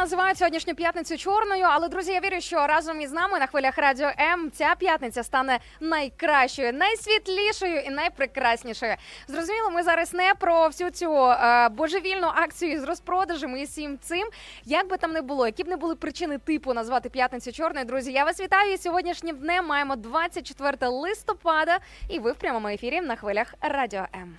називають сьогоднішню п'ятницю чорною, але друзі, я вірю, що разом із нами на хвилях радіо М ця п'ятниця стане найкращою, найсвітлішою і найпрекраснішою. Зрозуміло, ми зараз не про всю цю е, божевільну акцію з розпродажами і всім цим. Як би там не було, які б не були причини типу назвати п'ятницю чорною, друзі. Я вас вітаю. І Сьогоднішнім днем маємо 24 листопада, і ви в прямому ефірі на хвилях радіо М.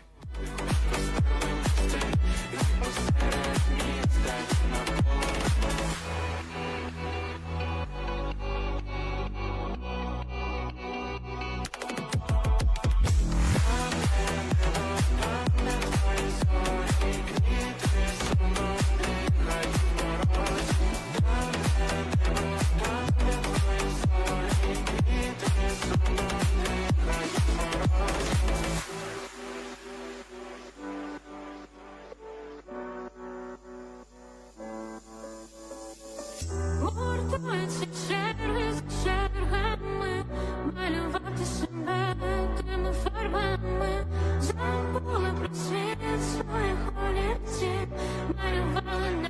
Гуртуються черги з чергами, малювати себе тими фарбами, забули про своїх олівців, малювали на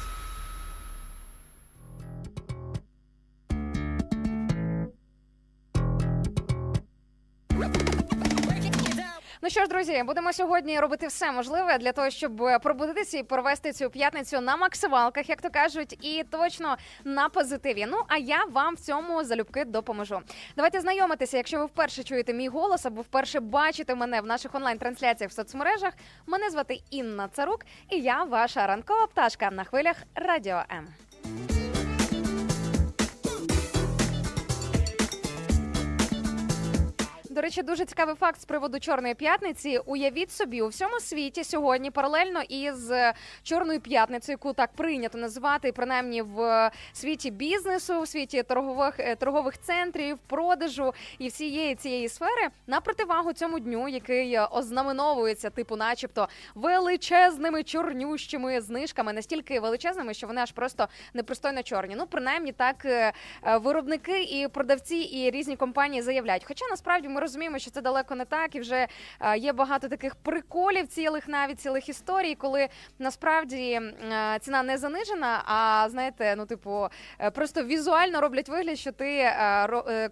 Ну що ж, друзі, будемо сьогодні робити все можливе для того, щоб е, пробудитися і провести цю п'ятницю на максималках, як то кажуть, і точно на позитиві. Ну а я вам в цьому залюбки допоможу. Давайте знайомитися. Якщо ви вперше чуєте мій голос або вперше бачите мене в наших онлайн-трансляціях в соцмережах. Мене звати Інна Царук, і я ваша ранкова пташка на хвилях Радіо М. До речі, дуже цікавий факт з приводу чорної п'ятниці. Уявіть собі, у всьому світі сьогодні паралельно із е, чорною п'ятницею, яку так прийнято називати, принаймні в світі бізнесу, в світі торгових е, торгових центрів, продажу і всієї цієї сфери на противагу цьому дню, який е, ознаменовується, типу, начебто, величезними чорнющими знижками, настільки величезними, що вони аж просто непристойно чорні. Ну, принаймні, так е, е, виробники і продавці і різні компанії заявляють. Хоча насправді ми розуміємо, що це далеко не так, і вже е, є багато таких приколів, цілих навіть цілих історій, коли насправді е, ціна не занижена, а знаєте, ну типу, е, просто візуально роблять вигляд, що ти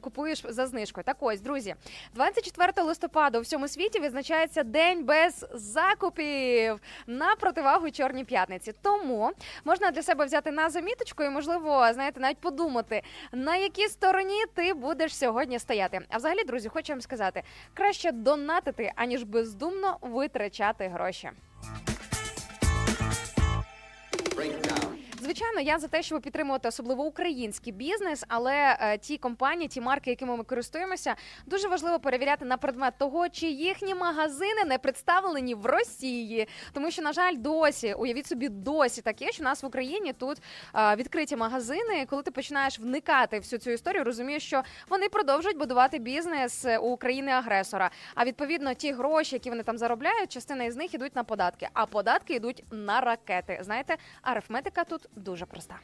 купуєш за знижкою. Так ось, друзі, 24 листопада у всьому світі відзначається день без закупів на противагу чорній п'ятниці. Тому можна для себе взяти на заміточку і, можливо, знаєте, навіть подумати, на якій стороні ти будеш сьогодні стояти. А взагалі, друзі, хочу вам сказати, краще донатити, аніж бездумно витрачати гроші. Звичайно, я за те, щоб підтримувати особливо український бізнес, але е, ті компанії, ті марки, якими ми користуємося, дуже важливо перевіряти на предмет того, чи їхні магазини не представлені в Росії. Тому що, на жаль, досі уявіть собі, досі таке, що у нас в Україні тут е, відкриті магазини. Коли ти починаєш вникати всю цю історію, розумієш, що вони продовжують будувати бізнес е, у країни агресора. А відповідно, ті гроші, які вони там заробляють, частина із них ідуть на податки, а податки йдуть на ракети. Знаєте, арифметика тут дуже проста.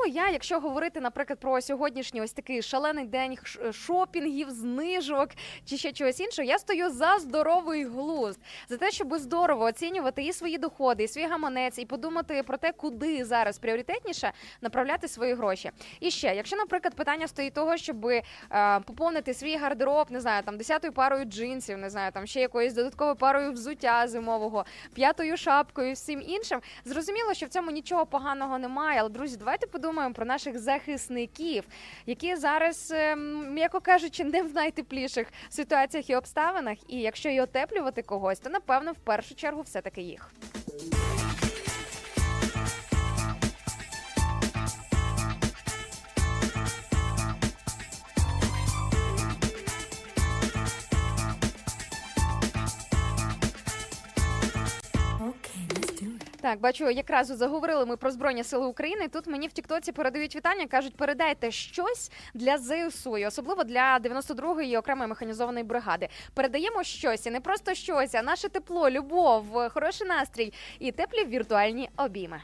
Тому я, якщо говорити, наприклад, про сьогоднішній ось такий шалений день шопінгів, знижок чи ще чогось іншого, я стою за здоровий глузд, за те, щоб здорово оцінювати і свої доходи, і свій гаманець, і подумати про те, куди зараз пріоритетніше направляти свої гроші. І ще, якщо, наприклад, питання стоїть того, щоб е, поповнити свій гардероб, не знаю, там десятою парою джинсів, не знаю, там ще якоюсь додатковою парою взуття зимового, п'ятою шапкою, всім іншим. Зрозуміло, що в цьому нічого поганого немає. Але друзі, давайте подумаємо про наших захисників, які зараз, е, м'яко кажучи, не в найтепліших ситуаціях і обставинах. І якщо і отеплювати когось, то напевно в першу чергу все таки їх. Так, бачу, якраз заговорили ми про збройні сили України. Тут мені в Тіктоці передають вітання, кажуть, передайте щось для ЗСУ, і особливо для 92-ї окремої механізованої бригади. Передаємо щось, і не просто щось, а наше тепло, любов, хороший настрій і теплі віртуальні обійми.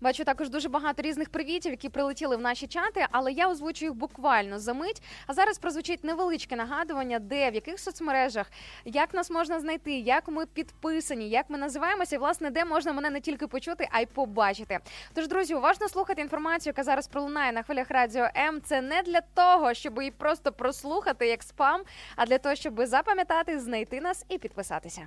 Бачу також дуже багато різних привітів, які прилетіли в наші чати, але я озвучу їх буквально за мить. А зараз прозвучить невеличке нагадування, де в яких соцмережах, як нас можна знайти, як ми підписані, як ми називаємося, і власне де можна мене не тільки почути, а й побачити. Тож, друзі, уважно слухати інформацію, яка зараз пролунає на хвилях радіо М. Це не для того, щоб її просто прослухати як спам, а для того, щоб запам'ятати, знайти нас і підписатися.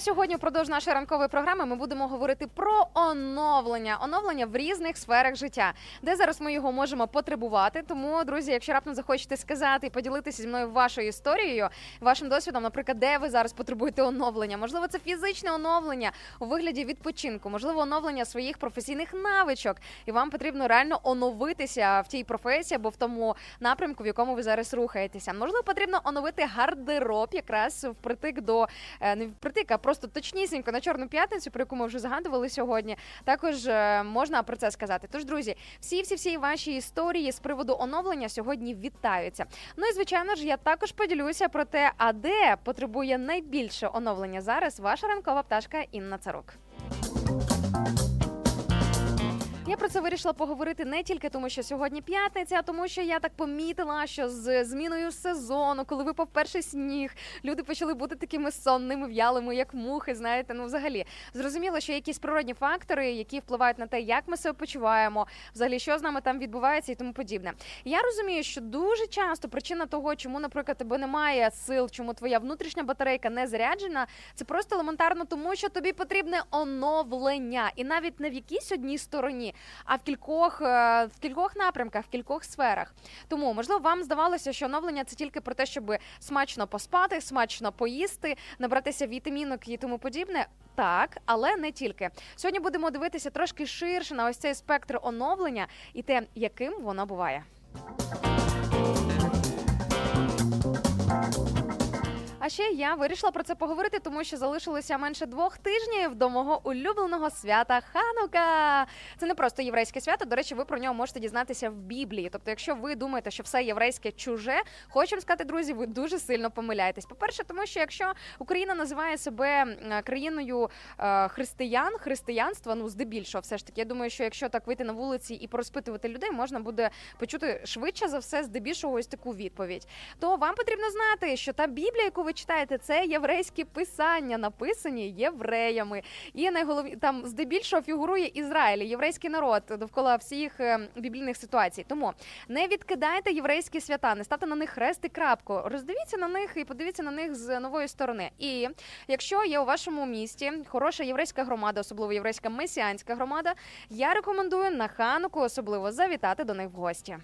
Сьогодні, впродовж нашої ранкової програми, ми будемо говорити про оновлення, оновлення в різних сферах життя, де зараз ми його можемо потребувати. Тому, друзі, якщо раптом захочете сказати і поділитися зі мною вашою історією, вашим досвідом, наприклад, де ви зараз потребуєте оновлення, можливо, це фізичне оновлення у вигляді відпочинку, можливо, оновлення своїх професійних навичок, і вам потрібно реально оновитися в тій професії або в тому напрямку, в якому ви зараз рухаєтеся. Можливо, потрібно оновити гардероб, якраз впритик до е, не впритик, просто точнісінько на чорну п'ятницю, про яку ми вже згадували сьогодні. Також е, можна про це сказати. Тож, друзі, всі всі всі ваші історії з приводу оновлення сьогодні вітаються. Ну і звичайно ж, я також поділюся про те, а де потребує найбільше оновлення зараз ваша ранкова пташка Інна Царук. Я про це вирішила поговорити не тільки тому, що сьогодні п'ятниця, а тому, що я так помітила, що з зміною сезону, коли випав перший сніг, люди почали бути такими сонними, в'ялими, як мухи. Знаєте, ну взагалі зрозуміло, що якісь природні фактори, які впливають на те, як ми себе почуваємо, взагалі що з нами там відбувається і тому подібне. Я розумію, що дуже часто причина того, чому, наприклад, тебе немає сил, чому твоя внутрішня батарейка не заряджена, це просто елементарно тому, що тобі потрібне оновлення, і навіть не в якійсь одній стороні, а в кількох е, в кількох напрямках, в кількох сферах. Тому можливо вам здавалося, що оновлення це тільки про те, щоб смачно поспати, смачно поїсти, набратися вітамінок і тому подібне. Так, але не тільки. Сьогодні будемо дивитися трошки ширше на ось цей спектр оновлення і те, яким воно буває. Ще я вирішила про це поговорити, тому що залишилося менше двох тижнів до мого улюбленого свята Ханука. Це не просто єврейське свято. До речі, ви про нього можете дізнатися в Біблії. Тобто, якщо ви думаєте, що все єврейське чуже, хочу сказати, друзі, ви дуже сильно помиляєтесь. По-перше, тому що якщо Україна називає себе країною е, християн, християнства, ну здебільшого, все ж таки, я думаю, що якщо так вийти на вулиці і порозпитувати людей, можна буде почути швидше за все, здебільшого ось таку відповідь. То вам потрібно знати, що та Біблія, яку ви читаєте, це єврейські писання, написані євреями. І найголовні там здебільшого фігурує Ізраїль, єврейський народ довкола всіх е, біблійних ситуацій. Тому не відкидайте єврейські свята, не ставте на них хрест і крапку. Роздивіться на них і подивіться на них з нової сторони. І якщо є у вашому місті хороша єврейська громада, особливо єврейська месіанська громада, я рекомендую на хануку особливо завітати до них в гості.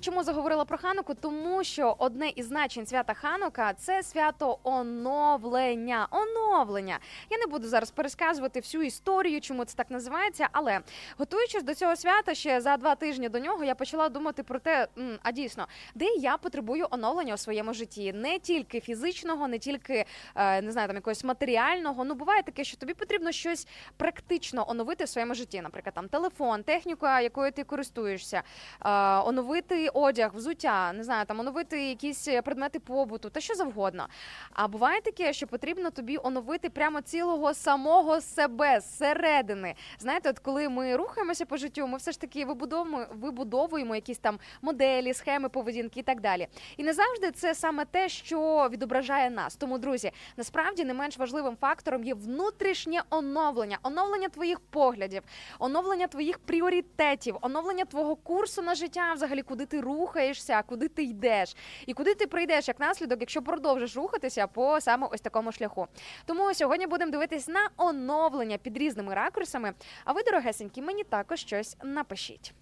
Чому заговорила про Хануку? Тому що одне із значень свята Ханука це свято оновлення. Оновлення. Я не буду зараз пересказувати всю історію, чому це так називається, але готуючись до цього свята, ще за два тижні до нього я почала думати про те, а дійсно, де я потребую оновлення у своєму житті, не тільки фізичного, не тільки е, не знаю, там якогось матеріального. Ну буває таке, що тобі потрібно щось практично оновити в своєму житті, наприклад, там телефон, техніка, якою ти користуєшся, е, одяг, взуття, не знаю, там оновити якісь предмети побуту та що завгодно. А буває таке, що потрібно тобі оновити прямо цілого самого себе зсередини. Знаєте, от коли ми рухаємося по життю, ми все ж таки вибудовуємо, вибудовуємо якісь там моделі, схеми поведінки і так далі. І не завжди це саме те, що відображає нас. Тому, друзі, насправді не менш важливим фактором є внутрішнє оновлення, оновлення твоїх поглядів, оновлення твоїх пріоритетів, оновлення твого курсу на життя, взагалі, куди ти рухаєшся, куди ти йдеш, і куди ти прийдеш як наслідок, якщо продовжиш рухатися по саме ось такому шляху. Тому сьогодні будемо дивитись на оновлення під різними ракурсами. А ви, дорогесенькі, мені також щось напишіть.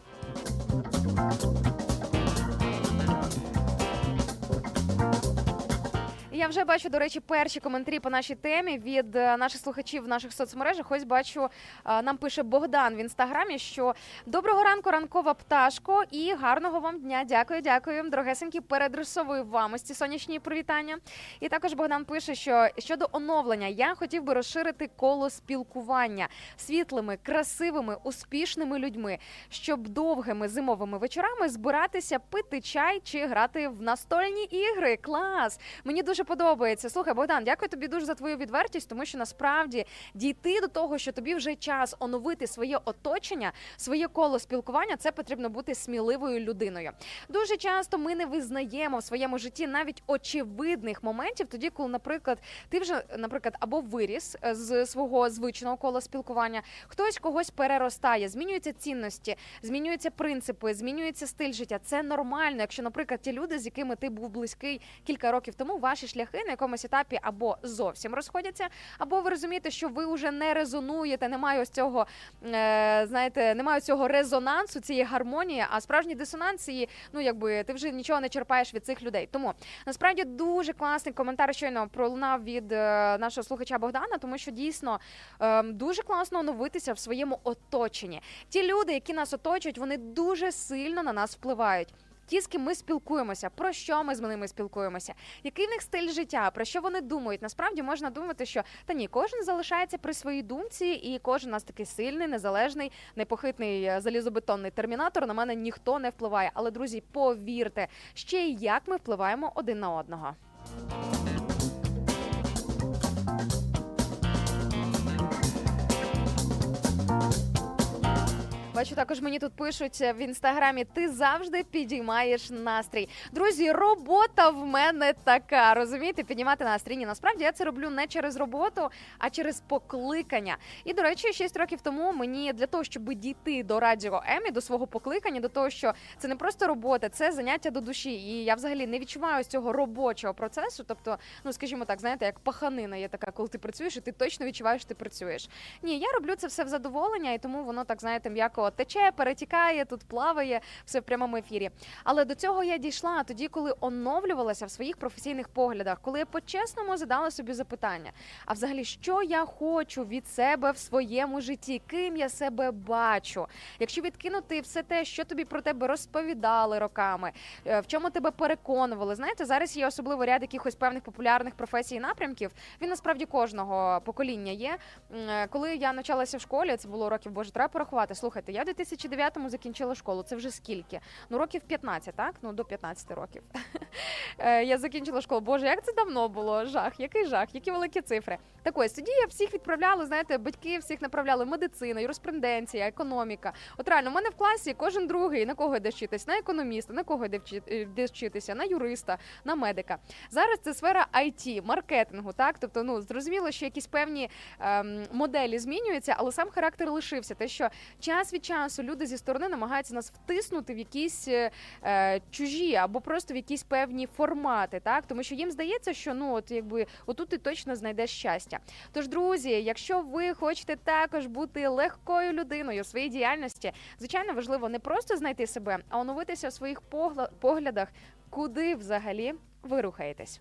Я вже бачу, до речі, перші коментарі по нашій темі від е, наших слухачів в наших соцмережах. Ось бачу, е, нам пише Богдан в інстаграмі, що доброго ранку, ранкова пташко, і гарного вам дня. Дякую, дякую, дорогесенькі. Передресовую вам ось ці сонячні привітання. І також Богдан пише, що щодо оновлення я хотів би розширити коло спілкування світлими, красивими, успішними людьми, щоб довгими зимовими вечорами збиратися, пити чай чи грати в настольні ігри. Клас! Мені дуже подобається. Слухай, Богдан, дякую тобі дуже за твою відвертість, тому що насправді дійти до того, що тобі вже час оновити своє оточення, своє коло спілкування, це потрібно бути сміливою людиною. Дуже часто ми не визнаємо в своєму житті навіть очевидних моментів, тоді, коли, наприклад, ти вже, наприклад, або виріс е, з свого звичного кола спілкування, хтось когось переростає, змінюються цінності, змінюються принципи, змінюється стиль життя. Це нормально, якщо, наприклад, ті люди, з якими ти був близький кілька років тому, ваші шляхи на якомусь етапі або зовсім розходяться, або ви розумієте, що ви вже не резонуєте, немає ось цього, е, знаєте, немає цього резонансу, цієї гармонії, а справжній дисонанс і ну якби ти вже нічого не черпаєш від цих людей. Тому насправді дуже класний коментар щойно пролунав від е, нашого слухача Богдана, тому що дійсно е, дуже класно оновитися в своєму оточенні. Ті люди, які нас оточують, вони дуже сильно на нас впливають. Ті, з ким ми спілкуємося, про що ми з ними спілкуємося, який в них стиль життя, про що вони думають. Насправді можна думати, що та ні, кожен залишається при своїй думці, і кожен у нас такий сильний, незалежний, непохитний е, залізобетонний термінатор. На мене ніхто не впливає. Але друзі, повірте, ще й як ми впливаємо один на одного. Бачу, також мені тут пишуть в інстаграмі: ти завжди підіймаєш настрій. Друзі, робота в мене така. Розумієте, піднімати настрій. Ні, насправді я це роблю не через роботу, а через покликання. І до речі, 6 років тому мені для того, щоб дійти до радіо Емі, до свого покликання, до того, що це не просто робота, це заняття до душі. І я взагалі не відчуваю з цього робочого процесу. Тобто, ну скажімо так, знаєте, як паханина є така, коли ти працюєш, і ти точно відчуваєш, що ти працюєш. Ні, я роблю це все в задоволення, і тому воно так знаєте, м'яко тече, перетікає, тут плаває все в прямому ефірі. Але до цього я дійшла тоді, коли оновлювалася в своїх професійних поглядах, коли я по-чесному задала собі запитання: а взагалі, що я хочу від себе в своєму житті, ким я себе бачу? Якщо відкинути все те, що тобі про тебе розповідали роками, е, в чому тебе переконували, знаєте, зараз є особливо ряд якихось певних популярних професій і напрямків. Він насправді кожного покоління є. Е, Коли я навчалася в школі, це було років, боже, треба порахувати. Слухайте, Я в 2009-му закінчила школу. Це вже скільки? Ну, років 15, так? Ну, до 15 років. Е, Я закінчила школу. Боже, як це давно було? Жах, який жах, які великі цифри. Так ось тоді я всіх відправляла, знаєте, батьки всіх направляли медицина, юриспруденція, економіка. От реально, у мене в класі кожен другий на кого йде вчитись? На економіста, на кого йде е, вчитися, на юриста, на медика. Зараз це сфера IT, маркетингу, так тобто, ну зрозуміло, що якісь певні ем, моделі змінюються, але сам характер лишився. Те, що час від часу люди зі сторони намагаються нас втиснути в якісь е, е, чужі або просто в якісь певні формати, так тому що їм здається, що ну от якби отут ти точно знайдеш щастя. Тож, друзі, якщо ви хочете також бути легкою людиною у своїй діяльності, звичайно важливо не просто знайти себе, а оновитися у своїх поглядах, куди взагалі ви рухаєтесь.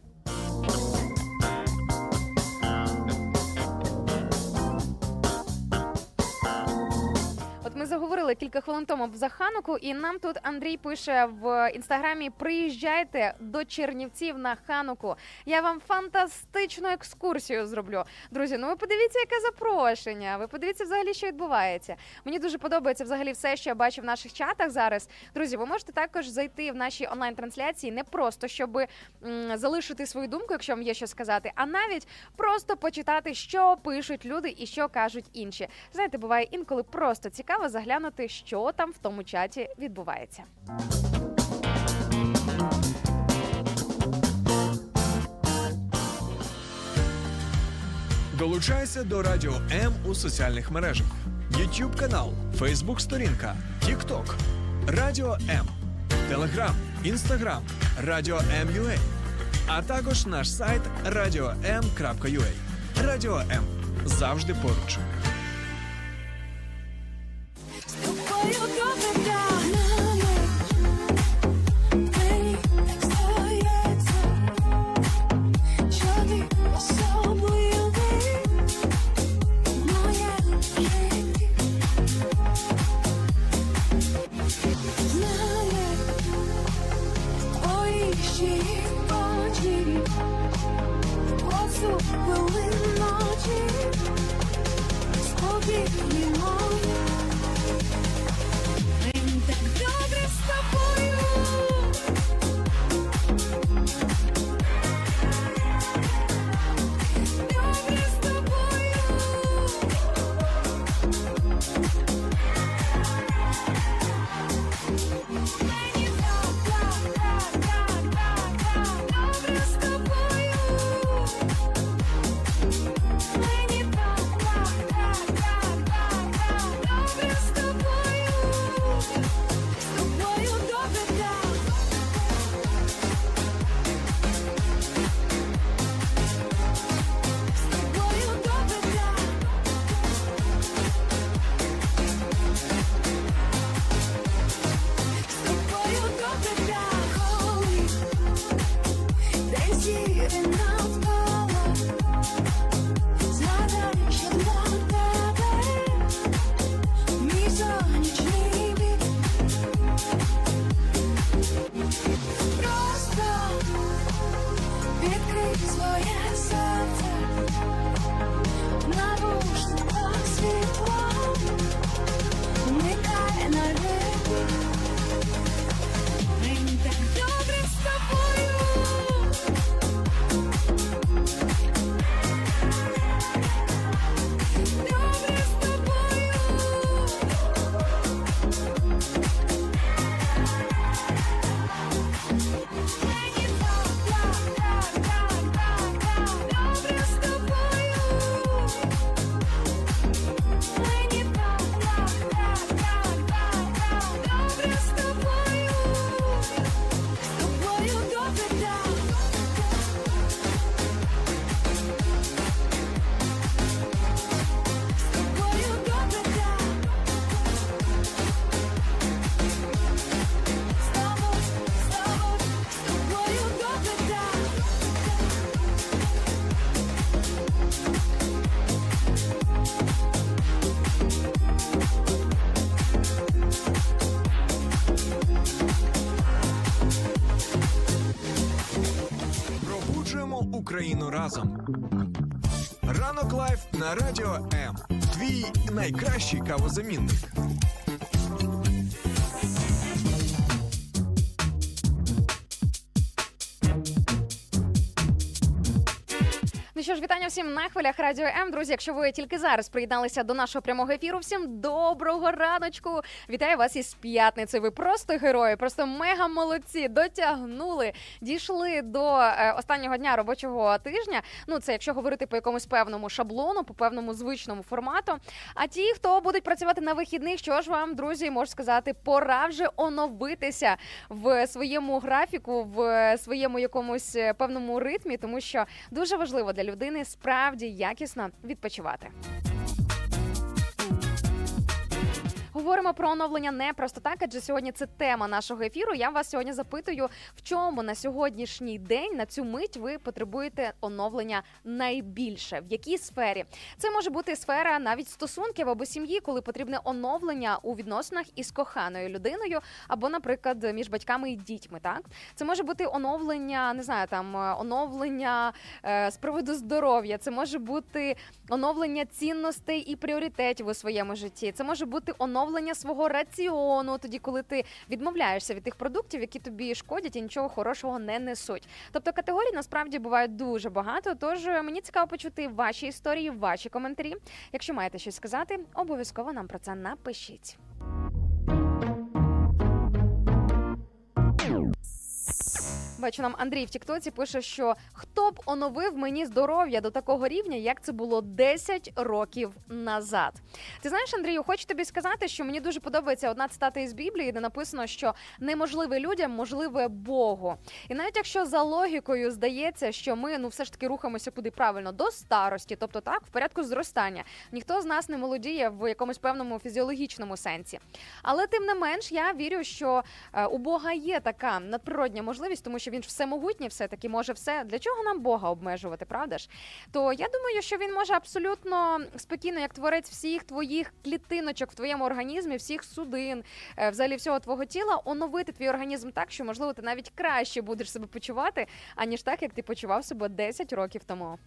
Ми заговорили кілька хвилин тому за Хануку, і нам тут Андрій пише в інстаграмі: приїжджайте до Чернівців на Хануку. Я вам фантастичну екскурсію зроблю. Друзі, ну ви подивіться, яке запрошення. Ви подивіться взагалі, що відбувається. Мені дуже подобається взагалі все, що я бачу в наших чатах зараз. Друзі, ви можете також зайти в наші онлайн-трансляції не просто щоб залишити свою думку, якщо вам є що сказати, а навіть просто почитати, що пишуть люди і що кажуть інші. Знаєте, буває інколи просто цікаво заглянути, що там в тому чаті відбувається. Долучайся до Радіо М у соціальних мережах: YouTube канал, Facebook сторінка, TikTok, Радіо М, Телеграм, Інстаграм, Радіо М.Ua, а також наш сайт radio.m.ua. Радіо М завжди поруч. Тобою добре нами, мені так здається, радіо М. Твій найкращий кавозамінник. Що ж, вітання всім на хвилях Радіо М. Друзі, якщо ви тільки зараз приєдналися до нашого прямого ефіру, всім доброго раночку. Вітаю вас із п'ятниці. Ви просто герої, просто мега молодці. Дотягнули, дійшли до е, останнього дня робочого тижня. Ну, це якщо говорити по якомусь певному шаблону, по певному звичному формату. А ті, хто будуть працювати на вихідних, що ж вам, друзі, можу сказати, пора вже оновитися в своєму графіку, в своєму якомусь е, певному ритмі, тому що дуже важливо для людини справді якісно відпочивати. Говоримо про оновлення не просто так, адже сьогодні це тема нашого ефіру. Я вас сьогодні запитую, в чому на сьогоднішній день на цю мить ви потребуєте оновлення найбільше, в якій сфері це може бути сфера навіть стосунків або сім'ї, коли потрібне оновлення у відносинах із коханою людиною, або, наприклад, між батьками і дітьми. Так це може бути оновлення, не знаю, там е, оновлення е, з приводу здоров'я. Це може бути оновлення цінностей і пріоритетів у своєму житті. Це може бути оновлення свого раціону, тоді, коли ти відмовляєшся від тих продуктів, які тобі шкодять і нічого хорошого не несуть. Тобто категорій насправді бувають дуже багато. Тож е, мені цікаво почути ваші історії, ваші коментарі. Якщо маєте щось сказати, обов'язково нам про це напишіть. Бачу, нам Андрій в Тіктоці пише, що хто б оновив мені здоров'я до такого рівня, як це було 10 років назад. Ти знаєш, Андрію, хочу тобі сказати, що мені дуже подобається одна цитата із Біблії, де написано, що неможливе людям можливе Богу. І навіть якщо за логікою здається, що ми ну все ж таки рухаємося куди правильно до старості, тобто так, в порядку зростання, ніхто з нас не молодіє в якомусь певному фізіологічному сенсі. Але тим не менш, я вірю, що е, у Бога є така надприродня можливість, тому що він ж всемогутній, все таки може все. Для чого нам Бога обмежувати, правда ж? То я думаю, що він може абсолютно спокійно, як творець всіх твоїх клітиночок в твоєму організмі, всіх судин, е, взагалі всього твого тіла, оновити твій організм так, що можливо ти навіть краще будеш себе почувати, аніж так, як ти почував себе 10 років тому.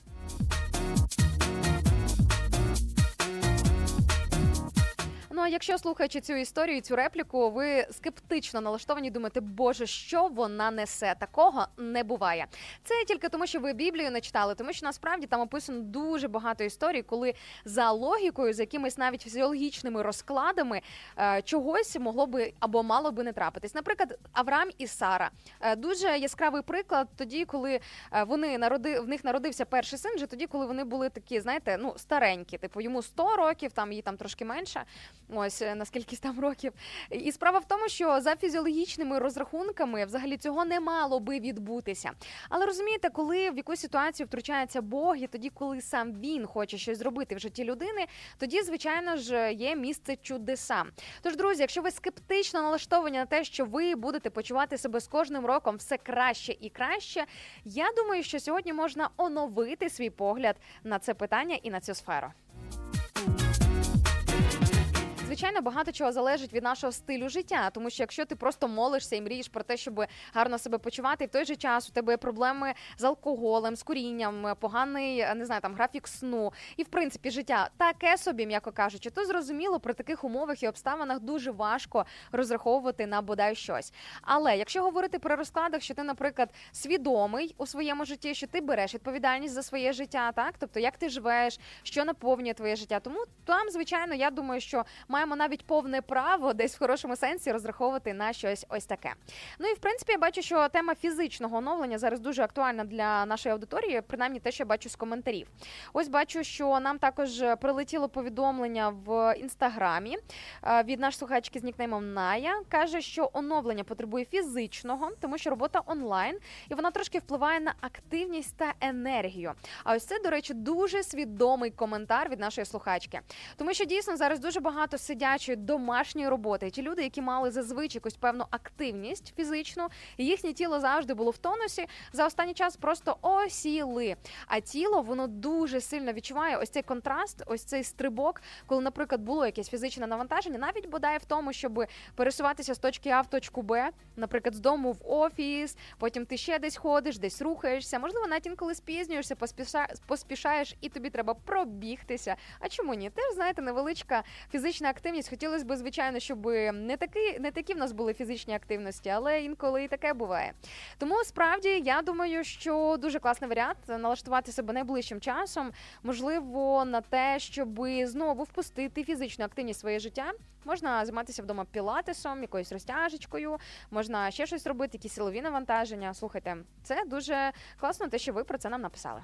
Ну а якщо слухаючи цю історію, цю репліку, ви скептично налаштовані, думаєте, боже, що вона несе? Такого не буває. Це тільки тому, що ви Біблію не читали, тому що насправді там описано дуже багато історій, коли за логікою, за якимись навіть фізіологічними розкладами е, чогось могло би або мало би не трапитись. Наприклад, Авраам і Сара Е, дуже яскравий приклад тоді, коли е, вони народи в них народився перший син, вже тоді, коли вони були такі, знаєте, ну старенькі, типу йому 100 років, там їй там трошки менше. Ось е, на скількись там років. І справа в тому, що за фізіологічними розрахунками взагалі цього не мало би відбутися. Але розумієте, коли в якусь ситуацію втручається Бог, і тоді, коли сам він хоче щось зробити в житті людини, тоді, звичайно ж, є місце чудесам. Тож, друзі, якщо ви скептично налаштовані на те, що ви будете почувати себе з кожним роком все краще і краще, я думаю, що сьогодні можна оновити свій погляд на це питання і на цю сферу. Звичайно, багато чого залежить від нашого стилю життя, тому що якщо ти просто молишся і мрієш про те, щоб гарно себе почувати, і в той же час у тебе є проблеми з алкоголем, з курінням, поганий не знаю, там графік сну, і в принципі життя таке собі, м'яко кажучи, то зрозуміло при таких умовах і обставинах дуже важко розраховувати на бодай щось. Але якщо говорити про розкладах, що ти, наприклад, свідомий у своєму житті, що ти береш відповідальність за своє життя, так тобто як ти живеш, що наповнює твоє життя, тому там, звичайно, я думаю, що маємо навіть повне право десь в хорошому сенсі розраховувати на щось ось таке. Ну і в принципі, я бачу, що тема фізичного оновлення зараз дуже актуальна для нашої аудиторії, принаймні те, що я бачу з коментарів. Ось бачу, що нам також прилетіло повідомлення в інстаграмі е, від нашої слухачки з нікнеймом Ная. каже, що оновлення потребує фізичного, тому що робота онлайн, і вона трошки впливає на активність та енергію. А ось це, до речі, дуже свідомий коментар від нашої слухачки, тому що дійсно зараз дуже багато сидячої домашньої роботи. Ті люди, які мали зазвичай якусь певну активність фізичну, їхнє тіло завжди було в тонусі. За останній час просто осіли. А тіло воно дуже сильно відчуває ось цей контраст, ось цей стрибок, коли, наприклад, було якесь фізичне навантаження, навіть бодай в тому, щоб пересуватися з точки А в точку Б, наприклад, з дому в офіс, потім ти ще десь ходиш, десь рухаєшся. Можливо, навіть інколи спізнюєшся, поспіша... поспішаєш, і тобі треба пробігтися. А чому ні? Теж знаєте, невеличка фізична активність. Хотілося б, звичайно, щоб не такі, не такі в нас були фізичні активності, але інколи і таке буває. Тому справді я думаю, що дуже класний варіант налаштувати себе найближчим часом, можливо, на те, щоб знову впустити фізичну активність в своє життя. Можна займатися вдома пілатесом, якоюсь розтяжечкою, можна ще щось робити, якісь силові навантаження. Слухайте, це дуже класно, те, що ви про це нам написали.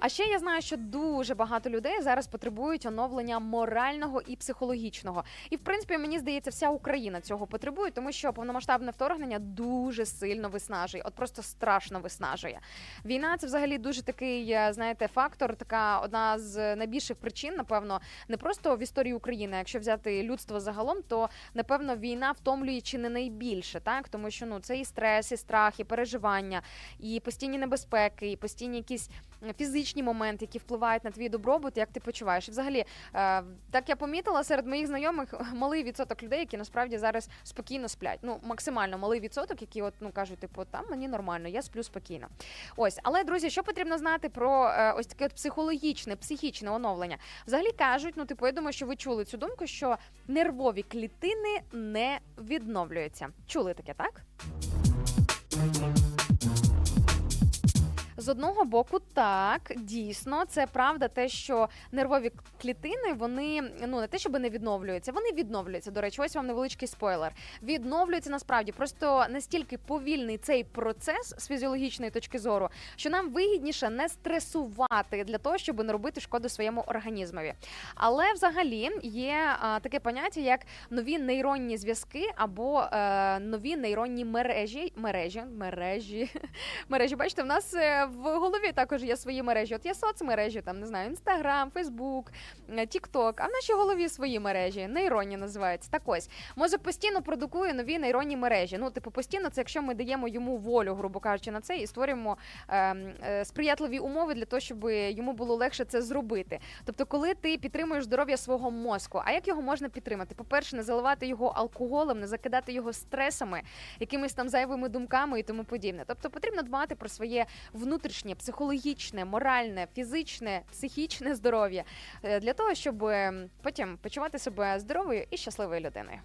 А ще я знаю, що дуже багато людей зараз потребують оновлення морального і психологічного. І в принципі, мені здається, вся Україна цього потребує, тому що повномасштабне вторгнення дуже сильно виснажує, от просто страшно виснажує. Війна це взагалі дуже такий, е, знаєте, фактор, така одна з найбільших причин, напевно, не просто в історії України. Якщо взяти людство загалом, то напевно війна втомлює чи не найбільше, так тому що ну це і стрес, і страх, і переживання, і постійні небезпеки, і постійні якісь фізичні моменти, які впливають на твій добробут, як ти почуваєш. І взагалі, е, так я помітила серед моїх знайомих малий відсоток людей, які насправді зараз спокійно сплять. Ну максимально малий відсоток, які от ну кажуть, типу, там мені нормально, я сплю спокійно. Ось, але друзі, що потрібно знати про е, ось таке от психологічне, психічне оновлення? Взагалі кажуть, ну типу, я думаю, що ви чули цю думку, що нервові клітини не відновлюються. Чули таке, так? З одного боку, так дійсно це правда, те, що нервові клітини вони ну не те, щоб не відновлюються, вони відновлюються. До речі, ось вам невеличкий спойлер. Відновлюються насправді просто настільки повільний цей процес з фізіологічної точки зору, що нам вигідніше не стресувати для того, щоб не робити шкоду своєму організмові. Але взагалі є а, таке поняття, як нові нейронні зв'язки або е, нові нейронні мережі. Мережі, мережі, мережі. Бачите, в нас е, в голові також є свої мережі. От є соцмережі, там не знаю, інстаграм, Фейсбук, Тікток. А в нашій голові свої мережі, нейронні називаються. Так ось мозок постійно продукує нові нейронні мережі. Ну, типу, постійно, це якщо ми даємо йому волю, грубо кажучи, на це і створюємо е, е, сприятливі умови для того, щоб йому було легше це зробити. Тобто, коли ти підтримуєш здоров'я свого мозку, а як його можна підтримати? По-перше, не заливати його алкоголем, не закидати його стресами, якимись там зайвими думками і тому подібне. Тобто потрібно дбати про своє внутрішнє, психологічне, моральне, фізичне, психічне здоров'я е, для того, щоб е, потім почувати себе здоровою і щасливою людиною.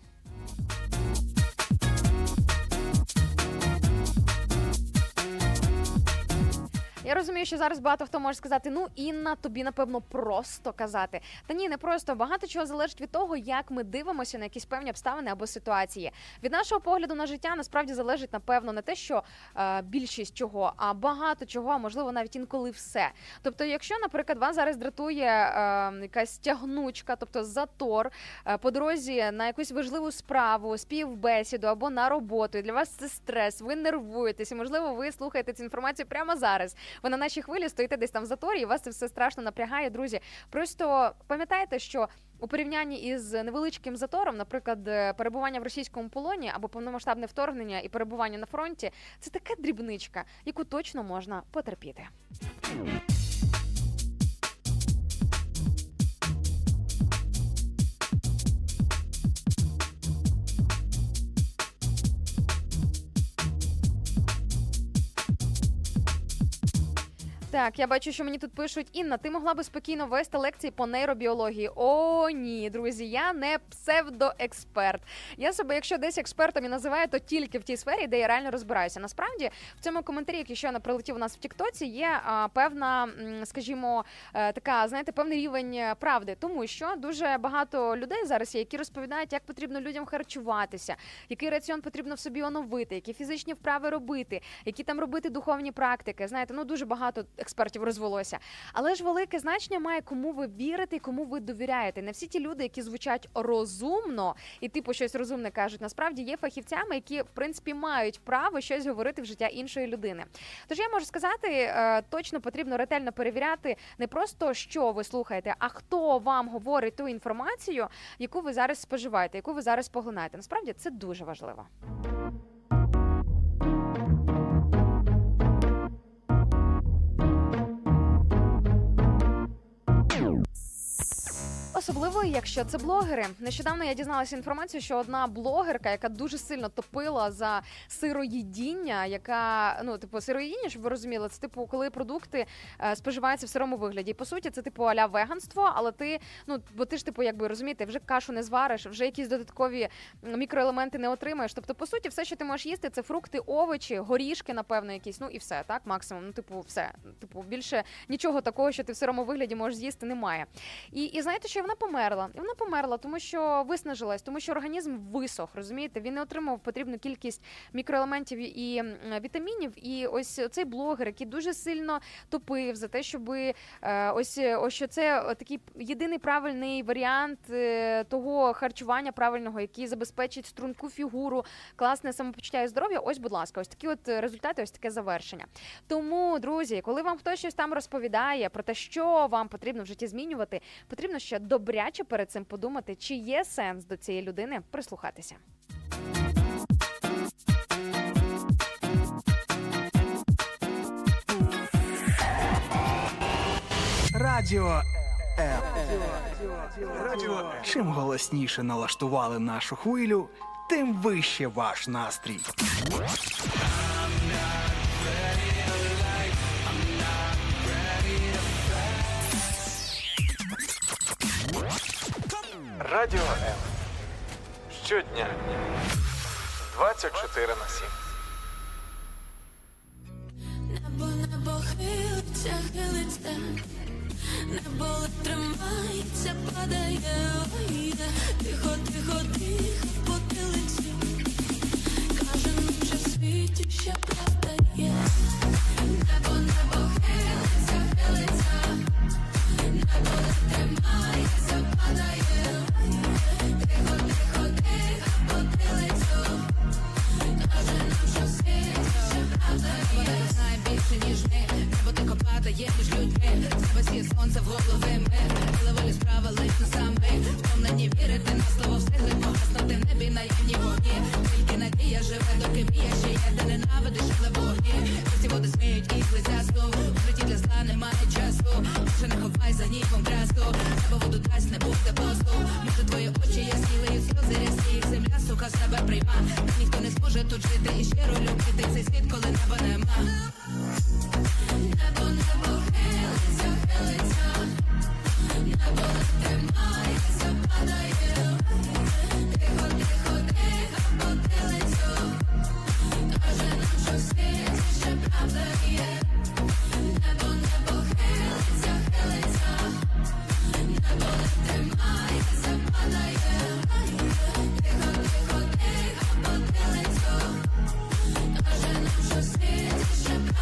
Я розумію, що зараз багато хто може сказати: ну Інна, тобі напевно просто казати. Та ні, не просто багато чого залежить від того, як ми дивимося на якісь певні обставини або ситуації. Від нашого погляду на життя насправді залежить напевно не те, що е, більшість чого, а багато чого, а можливо навіть інколи все. Тобто, якщо, наприклад, вас зараз дратує е, якась тягнучка, тобто затор е, по дорозі на якусь важливу справу, співбесіду або на роботу, і для вас це стрес, ви нервуєтесь, і можливо, ви слухаєте цю інформацію прямо зараз. Ви на нашій хвилі стоїте десь там в заторі, і вас це все страшно напрягає, друзі. Просто пам'ятайте, що. У порівнянні із невеличким затором, наприклад, е, перебування в російському полоні або повномасштабне вторгнення і перебування на фронті, це така дрібничка, яку точно можна потерпіти. Так, я бачу, що мені тут пишуть Інна, ти могла би спокійно вести лекції по нейробіології. О, ні, друзі, я не псевдоексперт. Я себе, якщо десь експертом і називаю, то тільки в тій сфері, де я реально розбираюся. Насправді, в цьому коментарі, який щойно прилетів у нас в Тіктоці, є а, певна, скажімо, е, така, знаєте, певний рівень е, правди, тому що дуже багато людей зараз є, які розповідають, як потрібно людям харчуватися, який раціон потрібно в собі оновити, які фізичні вправи робити, які там робити духовні практики. Знаєте, ну дуже багато експертів розвелося. Але ж велике значення має кому ви вірите і кому ви довіряєте. Не всі ті люди, які звучать розумно і типу щось розумне кажуть, насправді є фахівцями, які в принципі мають право щось говорити в життя іншої людини. Тож я можу сказати, е, точно потрібно ретельно перевіряти не просто що ви слухаєте, а хто вам говорить ту інформацію, яку ви зараз споживаєте, яку ви зараз поглинаєте. Насправді це дуже важливо. Особливо, якщо це блогери. Нещодавно я дізналася інформацію, що одна блогерка, яка дуже сильно топила за сироїдіння, яка ну типу сироїдіння, щоб ви розуміли, це типу, коли продукти е, споживаються в сирому вигляді. По суті, це типу аля веганство, але ти ну бо ти ж типу, якби розумієте, вже кашу не звариш, вже якісь додаткові мікроелементи не отримаєш. Тобто, по суті, все, що ти можеш їсти, це фрукти, овочі, горішки, напевно, якісь. Ну і все, так, максимум. Ну, типу, все. Типу, більше нічого такого, що ти в сирому вигляді можеш з'їсти, немає. І, і знаєте, що вона померла? І вона померла, тому що виснажилась, тому що організм висох, розумієте? Він не отримав потрібну кількість мікроелементів і вітамінів. І ось цей блогер, який дуже сильно топив за те, щоб е, ось, ось що це такий єдиний правильний варіант е, того харчування правильного, який забезпечить струнку фігуру, класне самопочуття і здоров'я. Ось, будь ласка, ось такі от результати, ось таке завершення. Тому, друзі, коли вам хтось щось там розповідає про те, що вам потрібно в житті змінювати, потрібно ще добряче перед цим подумати, чи є сенс до цієї людини прислухатися. Радіо. Радіо Чим голосніше налаштували нашу хвилю, тим вище ваш настрій. Радіо М. Щодня. 24 на 7. Небо небо хилиться, хилиться, небо тримається, падає, ой, йде. тихо, тихо, тихо, потилиці. Каже, наче в світі ще правда є. Небо, небо хилиться, хилиться, небо тримається, падає, ой, йде. тихо, є. Вона знає більше, ніж ми, бо ти падає між людьми. Тебе є сонце в голови ми, але волі справа лиш на саме. Втомлені вірити на слово встигли погаснути в небі наївні вогні. Тільки надія живе, доки вміє ще є, де ненавидиш, але вогні. Ці води сміють і близясу, в житті для зла немає часу. Вже не ховай за ніком красу, небо воду дасть, не буде посту. Може твої очі ясні, лиють сльози рясні, земля, сука, себе прийма. Ніхто не зможе тут жити і щиро любити цей світ, коли неба нема. Небо, небо хилиться, хилиться, небо тримається, падає, тихо, тихо, тихо, потилицю. Каже нам, що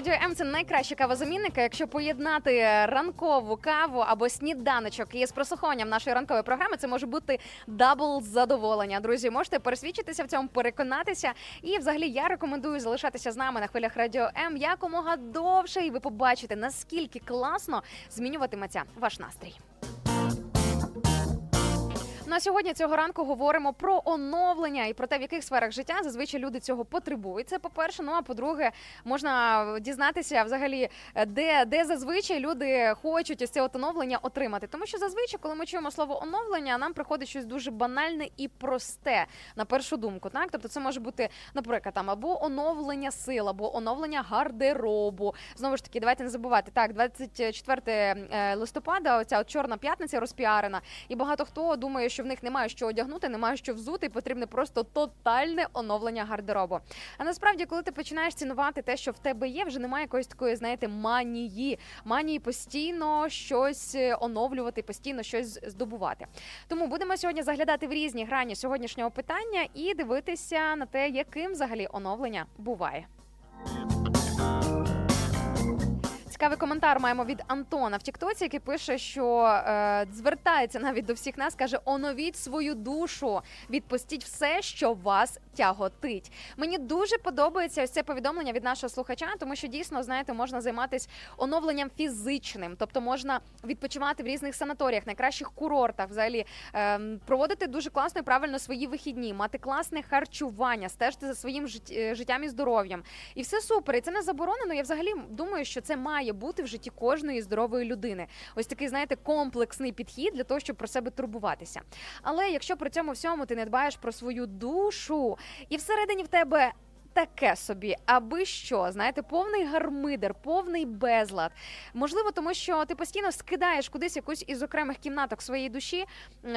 Радіо М це найкраща кавозамінника. Якщо поєднати ранкову каву або сніданочок із прослуховуванням нашої ранкової програми, це може бути double задоволення. Друзі, можете пересвідчитися в цьому, переконатися. І взагалі я рекомендую залишатися з нами на хвилях радіо М якомога довше, і ви побачите наскільки класно змінюватиметься ваш настрій. На сьогодні цього ранку говоримо про оновлення і про те, в яких сферах життя зазвичай люди цього потребують. Це по-перше. Ну а по-друге, можна дізнатися взагалі, де, де зазвичай люди хочуть ось це оновлення отримати. Тому що зазвичай, коли ми чуємо слово оновлення, нам приходить щось дуже банальне і просте на першу думку. Так, тобто це може бути, наприклад, там або оновлення сил, або оновлення гардеробу. Знову ж таки, давайте не забувати. Так, 24 е, листопада, оця от чорна п'ятниця розпіарена, і багато хто думає, що в них немає що одягнути, немає що взути, і потрібне просто тотальне оновлення гардеробу. А насправді, коли ти починаєш цінувати те, що в тебе є, вже немає якоїсь такої, знаєте, манії, манії постійно щось е, оновлювати, постійно щось здобувати. Тому будемо сьогодні заглядати в різні грані сьогоднішнього питання і дивитися на те, яким взагалі оновлення буває. Цікавий коментар маємо від Антона в Тіктоці, який пише, що е, звертається навіть до всіх нас, каже: оновіть свою душу, відпустіть все, що вас тяготить. Мені дуже подобається ось це повідомлення від нашого слухача, тому що дійсно знаєте, можна займатися оновленням фізичним, тобто можна відпочивати в різних санаторіях, найкращих курортах, взагалі ем, проводити дуже класно і правильно свої вихідні, мати класне харчування, стежити за своїм е, життям і здоров'ям. І все супер. І це не заборонено. Я взагалі думаю, що це має бути в житті кожної здорової людини. Ось такий, знаєте, комплексний підхід для того, щоб про себе турбуватися. Але якщо при цьому всьому ти не дбаєш про свою душу, і всередині в тебе. Таке собі, аби що, знаєте, повний гармидер, повний безлад. Можливо, тому що ти постійно скидаєш кудись якусь із окремих кімнаток своєї душі,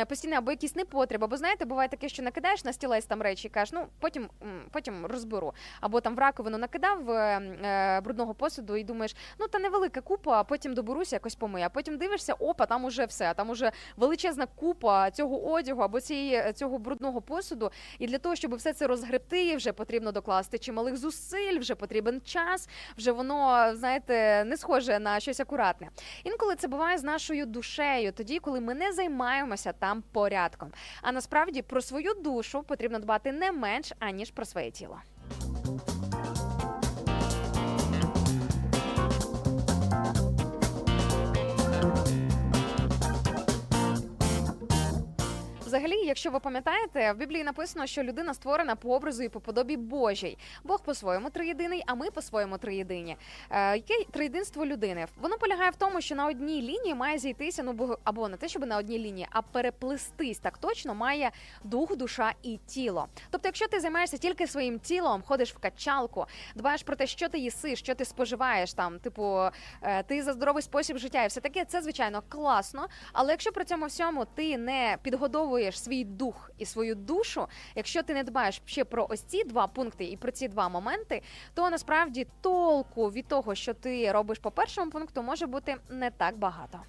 постійно або якісь непотреби. Або знаєте, буває таке, що накидаєш на стілець там речі і кажеш, ну потім, потім розберу. Або там в раковину накидав е, е, брудного посуду і думаєш, ну та невелика купа, а потім доберуся, якось помию. А потім дивишся, опа, там уже все. Там уже величезна купа цього одягу або цієї цього брудного посуду. І для того, щоб все це розгребти, вже потрібно докласти чималих зусиль, вже потрібен час, вже воно, знаєте, не схоже на щось акуратне. Інколи це буває з нашою душею, тоді, коли ми не займаємося там порядком. А насправді про свою душу потрібно дбати не менш аніж про своє тіло. Взагалі, якщо ви пам'ятаєте, в Біблії написано, що людина створена по образу і по подобі Божій. Бог по-своєму триєдиний, а ми по-своєму триєдині. Е, яке триєдинство людини? Воно полягає в тому, що на одній лінії має зійтися, ну бо- або не те, щоб на одній лінії, а переплестись так точно має дух, душа і тіло. Тобто, якщо ти займаєшся тільки своїм тілом, ходиш в качалку, дбаєш про те, що ти їси, що ти споживаєш, там, типу, е, ти за здоровий спосіб життя, і все таке, це звичайно класно. Але якщо при цьому всьому ти не підгодовуєш свій дух і свою душу, якщо ти не дбаєш ще про ось ці два пункти і про ці два моменти, то насправді толку від того, що ти робиш по першому пункту, може бути не так багато.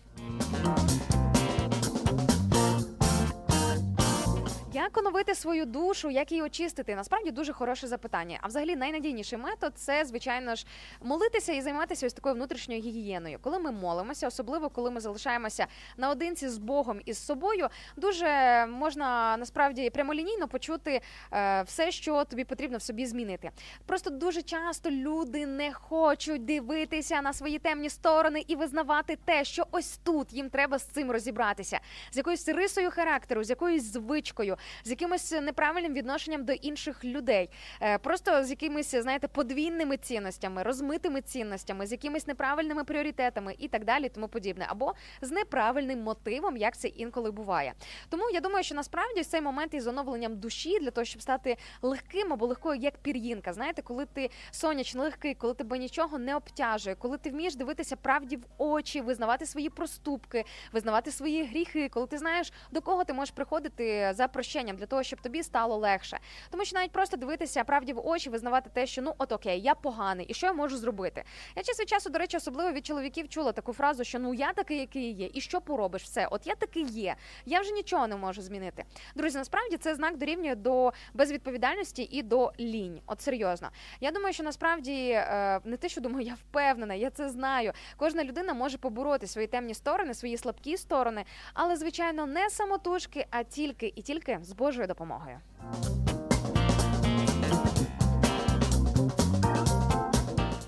Як оновити свою душу, як її очистити? Насправді дуже хороше запитання. А взагалі найнадійніший метод це, звичайно ж, молитися і займатися ось такою внутрішньою гігієною. Коли ми молимося, особливо коли ми залишаємося наодинці з Богом і з собою, дуже можна насправді прямолінійно почути е, все, що тобі потрібно в собі змінити. Просто дуже часто люди не хочуть дивитися на свої темні сторони і визнавати те, що ось тут їм треба з цим розібратися, з якоюсь рисою характеру, з якоюсь звичкою, з якимось неправильним відношенням до інших людей, Е, просто з якимись, знаєте, подвійними цінностями, розмитими цінностями, з якимись неправильними пріоритетами і так далі, тому подібне, або з неправильним мотивом, як це інколи буває. Тому я думаю, що насправді цей момент із оновленням душі для того, щоб стати легким або легкою, як пір'їнка. Знаєте, коли ти сонячний, легкий, коли тебе нічого не обтяжує, коли ти вмієш дивитися правді в очі, визнавати свої проступки, визнавати свої гріхи, коли ти знаєш до кого ти можеш приходити за прощенням для того, щоб тобі стало легше. Тому що навіть просто дивитися правді в очі, визнавати те, що ну от окей, я поганий, і що я можу зробити. Я час від часу, до речі, особливо від чоловіків чула таку фразу, що ну я такий, який є, і що поробиш, все, от я такий є. Я вже нічого не можу змінити. Друзі, насправді це знак дорівнює до безвідповідальності і до лінь. От серйозно. Я думаю, що насправді е, не те, що думаю, я впевнена, я це знаю. Кожна людина може побороти свої темні сторони, свої слабкі сторони, але звичайно не самотужки, а тільки і тільки з Божою допомогою.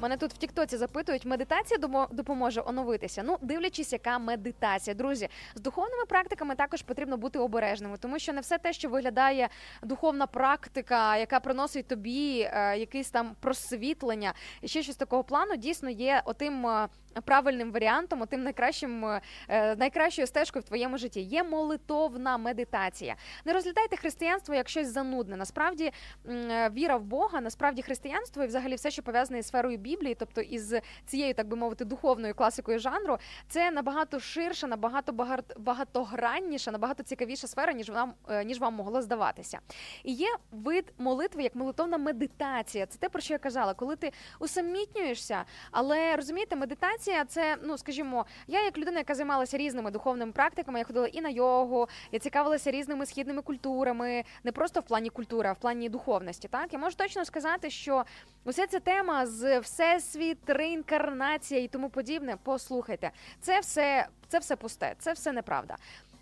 Мене тут в Тіктоці запитують, медитація допоможе оновитися. Ну, дивлячись, яка медитація. Друзі, з духовними практиками також потрібно бути обережними, тому що не все те, що виглядає духовна практика, яка приносить тобі е, якесь там просвітлення і ще щось такого плану, дійсно є отим. е, Правильним варіантом, отим найкращим, е, найкращою стежкою в твоєму житті є молитовна медитація. Не розглядайте християнство як щось занудне. Насправді е, віра в Бога, насправді християнство і взагалі все, що пов'язане із сферою Біблії, тобто із цією, так би мовити, духовною класикою жанру, це набагато ширша, набагато багат- багатогранніша, набагато цікавіша сфера, ніж вам е, ніж вам могло здаватися. І є вид молитви як молитовна медитація. Це те, про що я казала, коли ти усамітнюєшся, але розумієте, медитація це, ну скажімо, я як людина, яка займалася різними духовними практиками, я ходила і на йогу, я цікавилася різними східними культурами, не просто в плані культури, а в плані духовності. Так я можу точно сказати, що уся ця тема з всесвіт, реінкарнація і тому подібне. Послухайте, це все, це все пусте, це все неправда.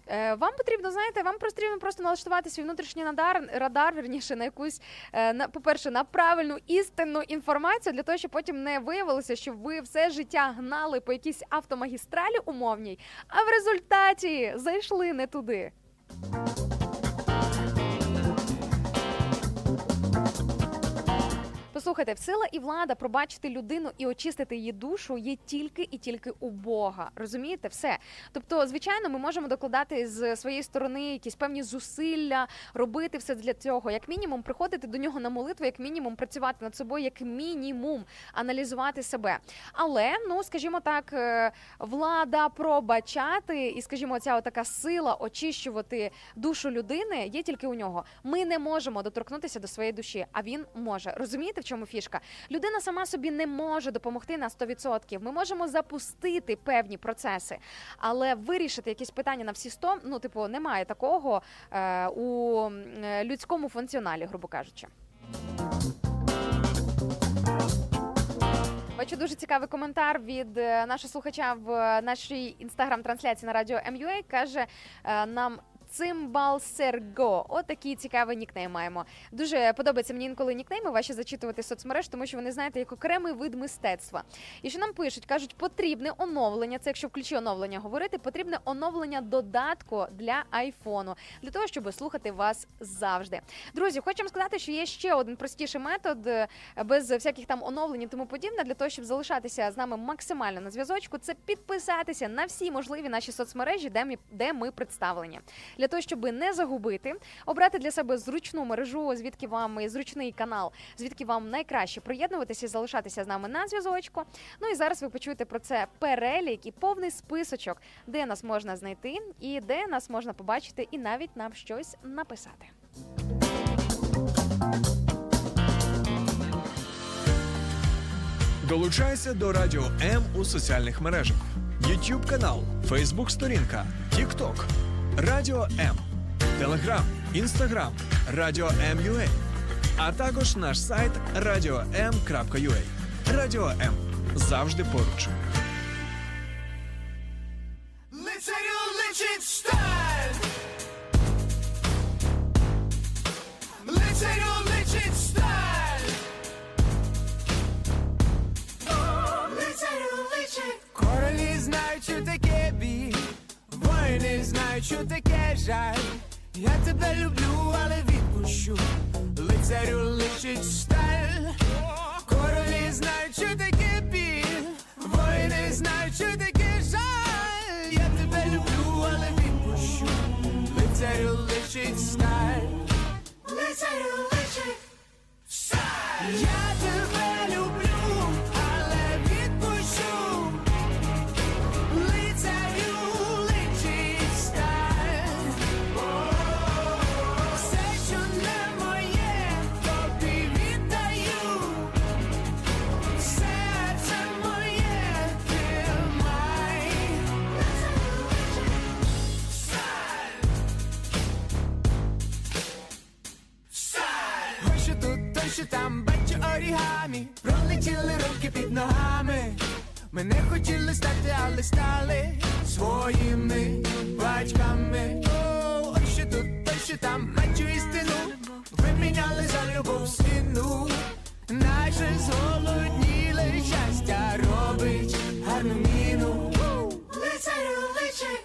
Е, Вам потрібно, знаєте, вам потрібно просто налаштувати свій внутрішній радар, радар, вірніше, на якусь, е, на, по-перше, на правильну істинну інформацію, для того, щоб потім не виявилося, що ви все життя гнали по якійсь автомагістралі умовній, а в результаті зайшли не туди. Послухайте, сила і влада пробачити людину і очистити її душу є тільки і тільки у Бога. Розумієте, все. Тобто, звичайно, ми можемо докладати з своєї сторони якісь певні зусилля, робити все для цього, як мінімум, приходити до нього на молитву, як мінімум, працювати над собою, як мінімум, аналізувати себе. Але, ну скажімо так, е, влада пробачати, і скажімо, ця така сила очищувати душу людини є тільки у нього. Ми не можемо доторкнутися до своєї душі, а він може. Розумієте, в чому фішка? Людина сама собі не може допомогти на 100%. Ми можемо запустити певні процеси, але вирішити якісь питання на всі 100, ну типу, немає такого е, у е, людському функціоналі, грубо кажучи. Бачу дуже цікавий коментар від е, нашого слухача в е, нашій інстаграм-трансляції на радіо МЮА. Каже нам. Цимбал Серго. Отакий цікавий нікнейм маємо. Дуже подобається мені інколи нікнейми ваші зачитувати соцмереж, тому що вони знаєте як окремий вид мистецтва. І що нам пишуть, кажуть, потрібне оновлення. Це якщо в ключі оновлення говорити, потрібне оновлення додатку для айфону для того, щоб слухати вас завжди. Друзі, хочемо сказати, що є ще один простіший метод е, без всяких там оновлень і тому подібне, для того, щоб залишатися з нами максимально на зв'язочку. Це підписатися на всі можливі наші соцмережі, де ми, де ми представлені. Для того, щоб не загубити, обрати для себе зручну мережу, звідки вам зручний канал, звідки вам найкраще приєднуватися залишатися з нами на зв'язочку. Ну і зараз ви почуєте про це перелік і повний списочок, де нас можна знайти і де нас можна побачити, і навіть нам щось написати. Долучайся до Радіо М у соціальних мережах: YouTube канал, Facebook сторінка, TikTok, Радіо М, Телеграм, Інстаграм, Радіо М.Ua, а також наш сайт radio.m.ua. Радіо М. Завжди поруч. Лицарю личить сталь. Лицарю личить сталь. Лицарю личить. Королі знають, що таке Знають, що таке жаль. Я тебе люблю, але відпущу. Лицарю личить сталь. Королі знають, що таке біль. Воїни знають, що таке жаль. Я тебе люблю, але відпущу. Лицарю личить сталь. Лицарю личить сталь самі пролетіли руки під ногами. Ми не хотіли стати, але стали своїми батьками. О, ось ще тут, ось ще там меншу істину. Виміняли за любов сину. Наше зголодніли щастя робить гарну міну. Лицарю личить.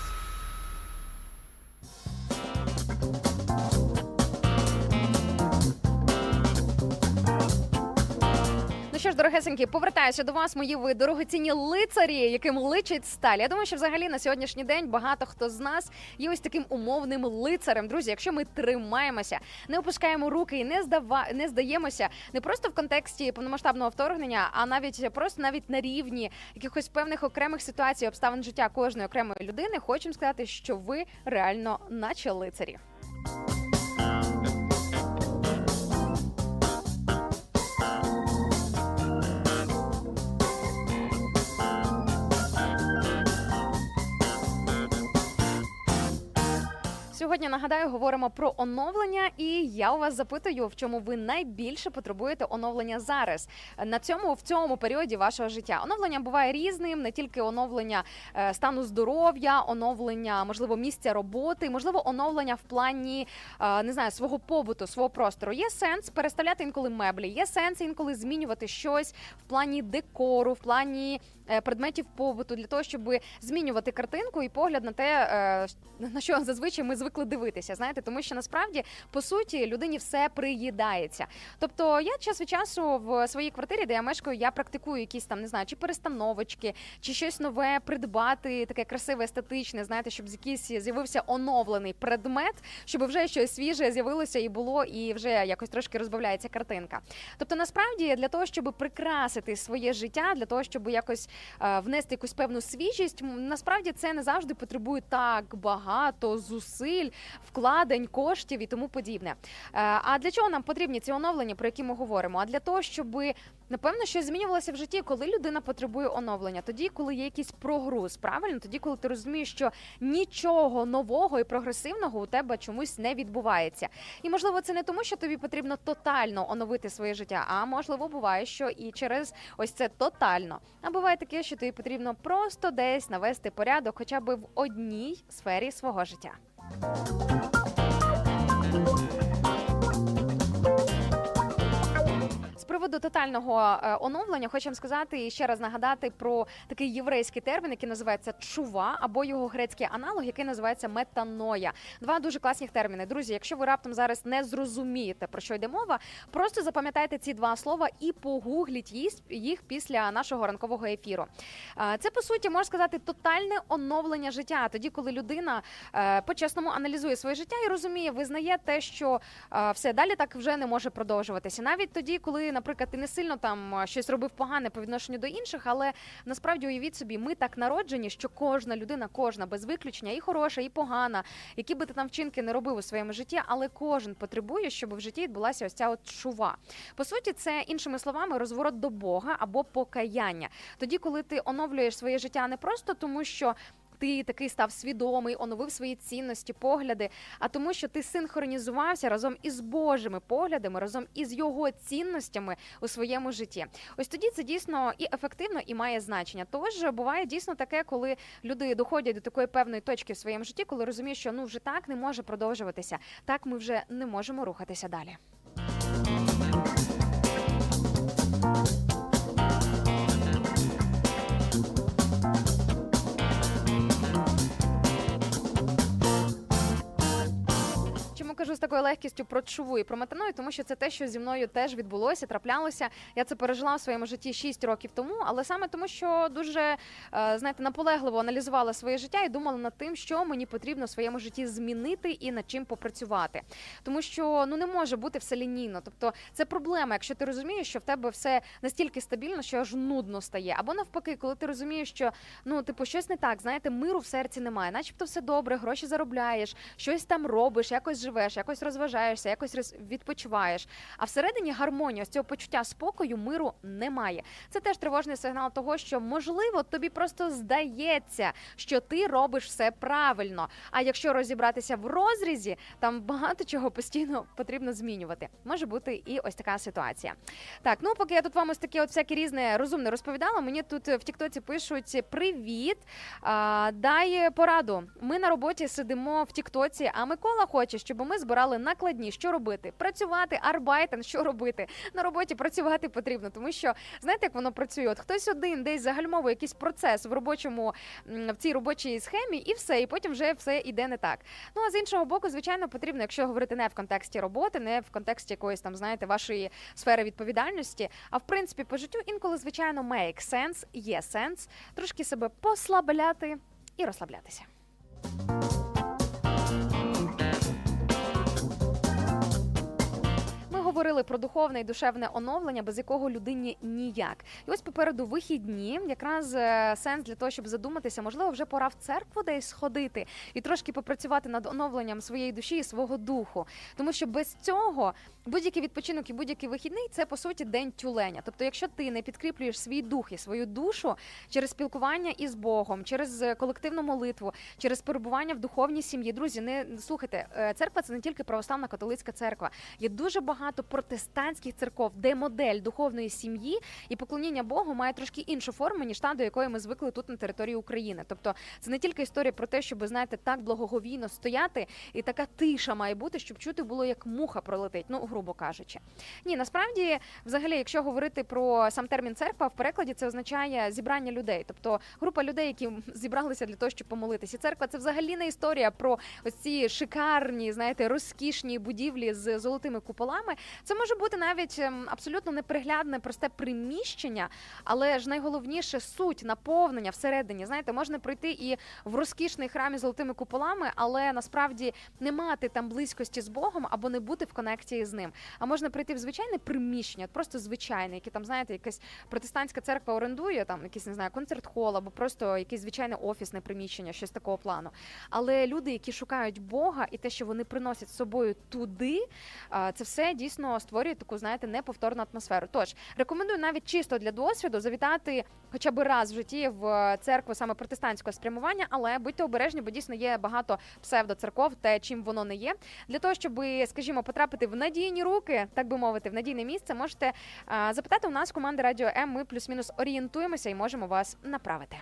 Що ж, дорогесенькі, повертаюся до вас, мої ви дорогоцінні лицарі, яким личить сталь. Я думаю, що взагалі на сьогоднішній день багато хто з нас є ось таким умовним лицарем. Друзі, якщо ми тримаємося, не опускаємо руки і не здава... не здаємося не просто в контексті повномасштабного вторгнення, а навіть просто навіть на рівні якихось певних окремих ситуацій, обставин життя кожної окремої людини, хочемо сказати, що ви реально наче лицарі. Сьогодні нагадаю, говоримо про оновлення, і я у вас запитую, в чому ви найбільше потребуєте оновлення зараз на цьому в цьому періоді вашого життя. Оновлення буває різним, не тільки оновлення е, стану здоров'я, оновлення, можливо, місця роботи, можливо, оновлення в плані е, не знаю свого побуту, свого простору. Є сенс переставляти інколи меблі, є сенс інколи змінювати щось в плані декору, в плані предметів побуту для того, щоб змінювати картинку і погляд на те, е, на що зазвичай ми звикли дивитися. Знаєте, тому що насправді по суті людині все приїдається. Тобто, я час від часу в своїй квартирі, де я мешкаю, я практикую якісь там не знаю, чи перестановочки, чи щось нове придбати, таке красиве, естетичне. Знаєте, щоб з якийсь з'явився оновлений предмет, щоб вже щось свіже з'явилося і було, і вже якось трошки розбавляється картинка. Тобто, насправді для того, щоб прикрасити своє життя, для того, щоб якось е, внести якусь певну свіжість, насправді це не завжди потребує так багато зусиль, вкладень, коштів і тому подібне. Е, А для чого нам потрібні ці оновлення, про які ми говоримо? А для того, щоб напевно щось змінювалося в житті, коли людина потребує оновлення, тоді, коли є якийсь прогруз, правильно, тоді, коли ти розумієш, що нічого нового і прогресивного у тебе чомусь не відбувається. І можливо, це не тому, що тобі потрібно тотально оновити своє життя, а можливо, буває, що і через ось це тотально. А буває таке, що тобі потрібно просто десь навести порядок, хоча б в одній сфері свого життя. Приводу тотального е, оновлення хочемо сказати і ще раз нагадати про такий єврейський термін, який називається чува, або його грецький аналог, який називається метаноя. Два дуже класні терміни. Друзі, якщо ви раптом зараз не зрозумієте про що йде мова, просто запам'ятайте ці два слова і погугліть їх після нашого ранкового ефіру. Е, Це по суті можна сказати тотальне оновлення життя. Тоді, коли людина е, по-чесному аналізує своє життя і розуміє, визнає те, що все далі так вже не може продовжуватися. Навіть тоді, коли, наприклад, ти не сильно там е, щось робив погане по відношенню до інших, але насправді уявіть собі, ми так народжені, що кожна людина, кожна без виключення, і хороша, і погана, які би ти там вчинки не робив у своєму житті, але кожен потребує, щоб в житті відбулася ось ця от шува. По суті, це іншими словами розворот до Бога або покаяння. Тоді, коли ти оновлюєш своє життя не просто тому, що ти такий став свідомий, оновив свої цінності, погляди, а тому, що ти синхронізувався разом із Божими поглядами, разом із його цінностями у своєму житті. Ось тоді це дійсно і ефективно, і має значення. Тож буває дійсно таке, коли люди доходять до такої певної точки в своєму житті, коли розуміють, що ну вже так не може продовжуватися. Так ми вже не можемо рухатися далі. Чому кажу з такою легкістю про чуву і про метаною? Тому що це те, що зі мною теж відбулося, траплялося. Я це пережила в своєму житті 6 років тому, але саме тому, що дуже е, знаєте, наполегливо аналізувала своє життя і думала над тим, що мені потрібно в своєму житті змінити і над чим попрацювати. Тому що ну не може бути все лінійно. Тобто це проблема, якщо ти розумієш, що в тебе все настільки стабільно, що аж нудно стає. Або навпаки, коли ти розумієш, що ну типу щось не так, знаєте, миру в серці немає, начебто все добре, гроші заробляєш, щось там робиш, якось живеш. Живеш, якось розважаєшся, якось відпочиваєш. А всередині гармонії, ось цього почуття спокою, миру немає. Це теж тривожний сигнал того, що можливо тобі просто здається, що ти робиш все правильно. А якщо розібратися в розрізі, там багато чого постійно потрібно змінювати. Може бути і ось така ситуація. Так, ну поки я тут вам ось таке от всяке різне розумне розповідала, мені тут в Тіктоці пишуть привіт. А, дай пораду. Ми на роботі сидимо в Тіктоці, а Микола хоче, щоб ми збирали накладні. Що робити? Працювати, arbeiten, що робити? На роботі працювати потрібно, тому що знаєте, як воно працює? От хтось один десь загальмовує якийсь процес в робочому в цій робочій схемі, і все, і потім вже все іде не так. Ну а з іншого боку, звичайно, потрібно, якщо говорити не в контексті роботи, не в контексті якоїсь там, знаєте, вашої сфери відповідальності, а в принципі по життю інколи, звичайно, make sense, є сенс трошки себе послабляти і розслаблятися. Говорили про духовне і душевне оновлення, без якого людині ніяк. І ось попереду вихідні, якраз е, сенс для того, щоб задуматися, можливо, вже пора в церкву десь сходити і трошки попрацювати над оновленням своєї душі і свого духу. Тому що без цього будь-який відпочинок і будь-який вихідний це по суті день тюленя. Тобто, якщо ти не підкріплюєш свій дух і свою душу через спілкування із Богом, через е, колективну молитву, через перебування в духовній сім'ї, друзі, не слухайте, е, церква це не тільки православна католицька церква. Є дуже багато протестантських церков, де модель духовної сім'ї і поклоніння Богу має трошки іншу форму, ніж та, до якої ми звикли тут на території України. Тобто, це не тільки історія про те, щоб знаєте, так благоговійно стояти, і така тиша має бути, щоб чути було, як муха пролетить, ну грубо кажучи. Ні, насправді, взагалі, якщо говорити про сам термін церква, в перекладі це означає зібрання людей, тобто група людей, які зібралися для того, щоб помолитися. Церква це взагалі не історія про ось ці шикарні, знаєте, розкішні будівлі з золотими куполами. Це може бути навіть ем, абсолютно неприглядне, просте приміщення, але ж найголовніше суть наповнення всередині. Знаєте, можна прийти і в розкішний храм із золотими куполами, але насправді не мати там близькості з Богом або не бути в конекції з ним. А можна прийти в звичайне приміщення, просто звичайне, яке там, знаєте, якась протестантська церква орендує, там якийсь не знаю, концерт-хол або просто якесь звичайне офісне приміщення, щось такого плану. Але люди, які шукають Бога, і те, що вони приносять з собою туди, це все дійсно створює таку, знаєте, неповторну атмосферу. Тож рекомендую навіть чисто для досвіду завітати хоча б раз в житті в церкву саме протестантського спрямування, але будьте обережні, бо дійсно є багато псевдоцерков, те, чим воно не є. Для того, щоб, скажімо, потрапити в надійні руки, так би мовити, в надійне місце, можете а, запитати у нас команди Радіо М. Ми плюс-мінус орієнтуємося і можемо вас направити.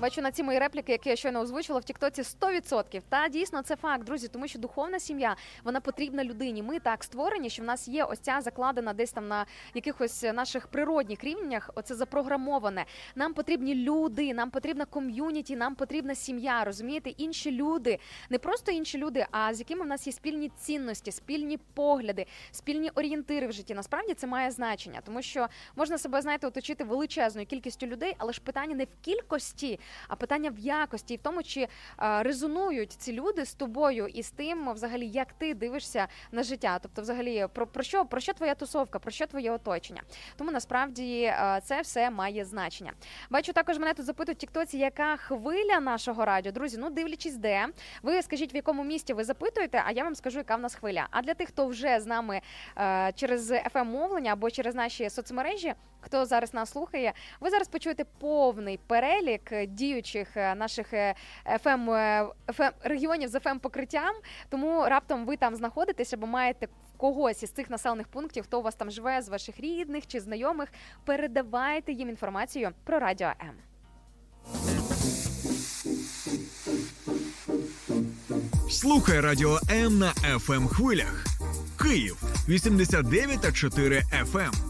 Бачу на ці мої репліки, які я щойно озвучила в Тіктоці 100%. Та дійсно це факт, друзі, тому що духовна сім'я вона потрібна людині. Ми так створені, що в нас є ось ця закладена десь там на якихось наших природних рівнях. Оце запрограмоване. Нам потрібні люди, нам потрібна ком'юніті, нам потрібна сім'я. Розумієте, інші люди, не просто інші люди, а з якими в нас є спільні цінності, спільні погляди, спільні орієнтири в житті. Насправді це має значення, тому що можна себе знаєте, оточити величезною кількістю людей, але ж питання не в кількості, а питання в якості і в тому, чи резонують ці люди з тобою і з тим, взагалі, як ти дивишся на життя. Тобто, взагалі, про, про що про що твоя тусовка, про що твоє оточення. Тому насправді це все має значення. Бачу, також мене тут запитують Тіктоці, яка хвиля нашого радіо. Друзі, ну дивлячись, де ви скажіть, в якому місті ви запитуєте, а я вам скажу, яка в нас хвиля. А для тих, хто вже з нами через fm мовлення або через наші соцмережі, хто зараз нас слухає, ви зараз почуєте повний перелік е, діючих е, наших FM, FM, регіонів з fm покриттям. Тому раптом ви там знаходитесь або маєте когось із цих населених пунктів, хто у вас там живе з ваших рідних чи знайомих. Передавайте їм інформацію про радіо М. Слухай радіо М на fm хвилях. Київ 89 та 4 FM.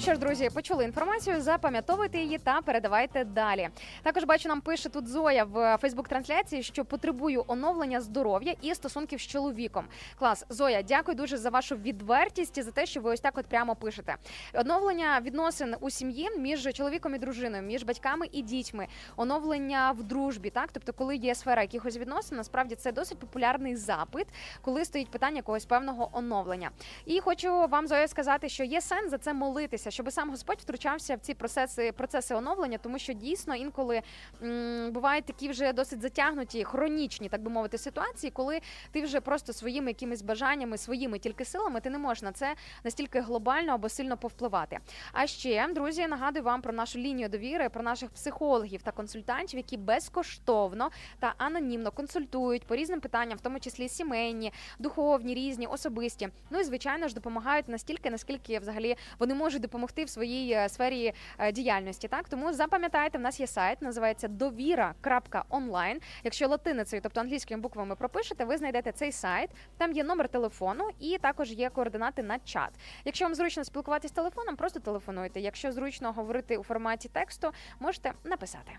Що ж, друзі, почули інформацію, запам'ятовуйте її та передавайте далі. Також бачу, нам пише тут Зоя в Фейсбук-трансляції, що потребую оновлення здоров'я і стосунків з чоловіком. Клас, Зоя, дякую дуже за вашу відвертість і за те, що ви ось так от прямо пишете. Оновлення відносин у сім'ї між чоловіком і дружиною, між батьками і дітьми, оновлення в дружбі. Так, тобто, коли є сфера якихось відносин, насправді це досить популярний запит, коли стоїть питання якогось певного оновлення. І хочу вам Зоя сказати, що є сенс за це молитися, щоб сам Господь втручався в ці процеси процеси оновлення, тому що дійсно інколи м, бувають такі вже досить затягнуті, хронічні, так би мовити, ситуації, коли ти вже просто своїми якимись бажаннями, своїми тільки силами, ти не можеш на це настільки глобально або сильно повпливати. А ще друзі, нагадую вам про нашу лінію довіри, про наших психологів та консультантів, які безкоштовно та анонімно консультують по різним питанням, в тому числі сімейні, духовні, різні, особисті. Ну і звичайно ж допомагають настільки, наскільки взагалі вони можуть допомогти в своїй е, сфері е, діяльності. Так тому запам'ятайте, в нас є сайт, називається довіра.онлайн. Якщо латиницею, тобто англійськими буквами пропишете, ви знайдете цей сайт. Там є номер телефону і також є координати на чат. Якщо вам зручно спілкуватися телефоном, просто телефонуйте. Якщо зручно говорити у форматі тексту, можете написати.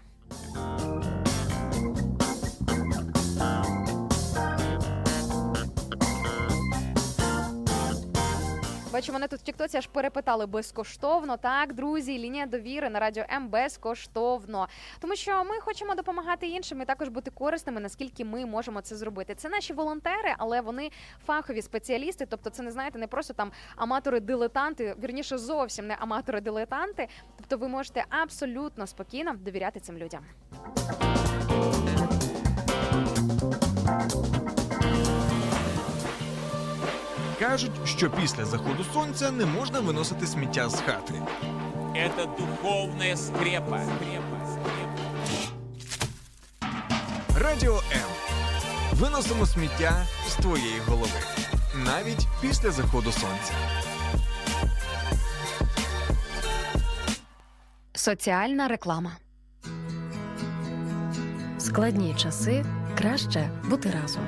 Бачу, мене тут в Тіктоці аж перепитали безкоштовно. Так, друзі, лінія довіри на радіо М безкоштовно. Тому що ми хочемо допомагати іншим і також бути корисними, наскільки ми можемо це зробити. Це наші волонтери, але вони фахові спеціалісти. Тобто, це не знаєте, не просто там аматори-дилетанти, вірніше зовсім не аматори-дилетанти. Тобто, ви можете абсолютно спокійно довіряти цим людям. Кажуть, що після заходу сонця не можна виносити сміття з хати. Это духовная скрепа. Радіо М. Виносимо сміття з твоєї голови. Навіть після заходу сонця. Соціальна реклама. Складні часи краще бути разом.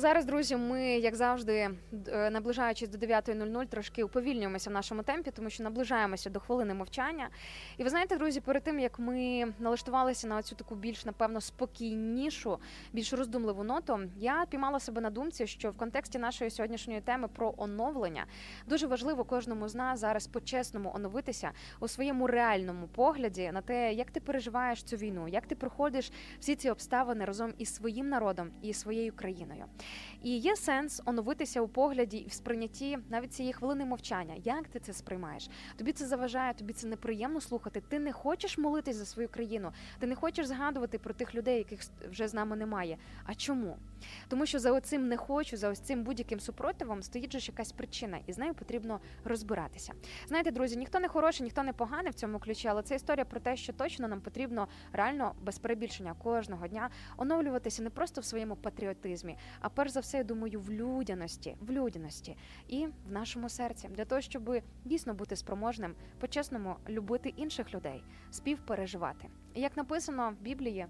Зараз, друзі, ми, як завжди, е, наближаючись до 9.00, трошки уповільнюємося в нашому темпі, тому що наближаємося до хвилини мовчання. І ви знаєте, друзі, перед тим як ми налаштувалися на цю таку більш, напевно, спокійнішу, більш роздумливу ноту, я піймала себе на думці, що в контексті нашої сьогоднішньої теми про оновлення дуже важливо кожному з нас зараз по-чесному оновитися у своєму реальному погляді на те, як ти переживаєш цю війну, як ти проходиш всі ці обставини разом із своїм народом і своєю країною. І є сенс оновитися у погляді і в сприйнятті навіть цієї хвилини мовчання. Як ти це сприймаєш? Тобі це заважає, тобі це неприємно слухати. Ти не хочеш молитись за свою країну, ти не хочеш згадувати про тих людей, яких вже з нами немає. А чому? Тому що за оцим не хочу, за ось цим будь-яким супротивом стоїть же якась причина, і з нею потрібно розбиратися. Знаєте, друзі, ніхто не хороший, ніхто не поганий в цьому ключі, але це історія про те, що точно нам потрібно реально без перебільшення кожного дня оновлюватися не просто в своєму патріотизмі, а перш за все, я думаю, в людяності, в людяності і в нашому серці для того, щоб дійсно бути спроможним, по-чесному любити інших людей, співпереживати. І як написано в Біблії,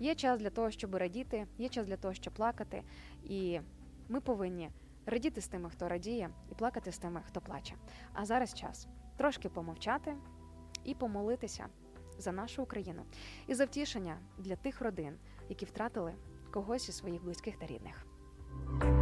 є час для того, щоб радіти, є час для того, щоб плакати, і ми повинні радіти з тими, хто радіє, і плакати з тими, хто плаче. А зараз час трошки помовчати і помолитися за нашу Україну і за втішення для тих родин, які втратили когось із своїх близьких та рідних. you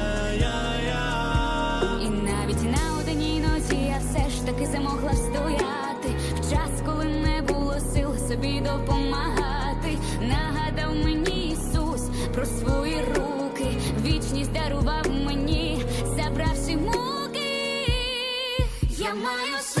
таки замогла встояти. В час, коли не було сил собі допомагати. Нагадав мені Ісус про свої руки. Вічність дарував мені, забравши муки. Я маю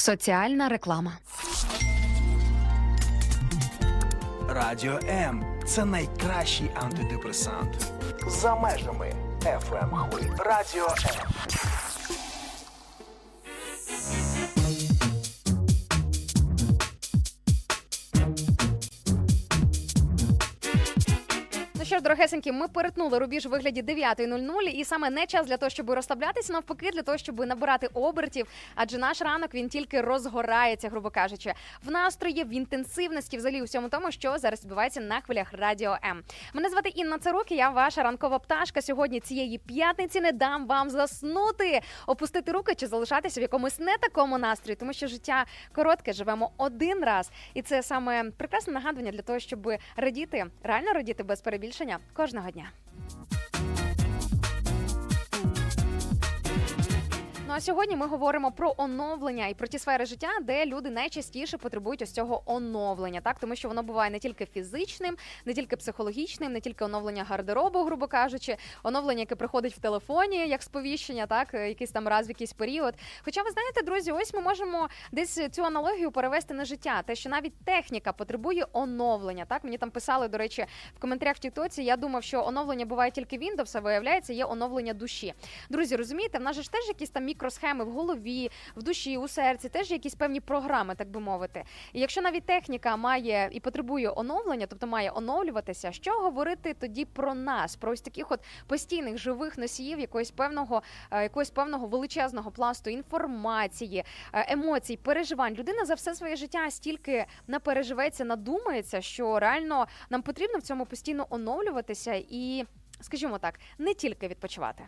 Соціальна реклама. Радіо М це найкращий антидепресант. За межами FM. Радіо М. що ж, дорогесенькі, ми перетнули рубіж у вигляді 9.00, і саме не час для того, щоб розслаблятися, навпаки, для того, щоб набирати обертів. Адже наш ранок він тільки розгорається, грубо кажучи, в настрої, в інтенсивності, взагалі у всьому тому, що зараз відбувається на хвилях радіо М. Мене звати Інна Царук, я ваша ранкова пташка. Сьогодні цієї п'ятниці не дам вам заснути, опустити руки чи залишатися в якомусь не такому настрої, тому що життя коротке, живемо один раз, і це саме прекрасне нагадування для того, щоб радіти, реально радіти без перебільшення кожного дня. Ну а сьогодні ми говоримо про оновлення і про ті сфери життя, де люди найчастіше потребують ось цього оновлення, так тому що воно буває не тільки фізичним, не тільки психологічним, не тільки оновлення гардеробу, грубо кажучи, оновлення, яке приходить в телефоні, як сповіщення, так якийсь там раз в якийсь період. Хоча ви знаєте, друзі, ось ми можемо десь цю аналогію перевести на життя, те, що навіть техніка потребує оновлення. Так мені там писали, до речі, в коментарях в Тіктоці. Я думав, що оновлення буває тільки Windows, а виявляється, є оновлення душі. Друзі, розумієте, в нас же ж теж якісь там мікросхеми в голові, в душі, у серці, теж якісь певні програми, так би мовити. І якщо навіть техніка має і потребує оновлення, тобто має оновлюватися, що говорити тоді про нас, про ось таких от постійних живих носіїв якогось певного, е, якогось певного величезного пласту інформації, е, емоцій, переживань. Людина за все своє життя стільки напереживеться, надумається, що реально нам потрібно в цьому постійно оновлюватися і, скажімо так, не тільки відпочивати.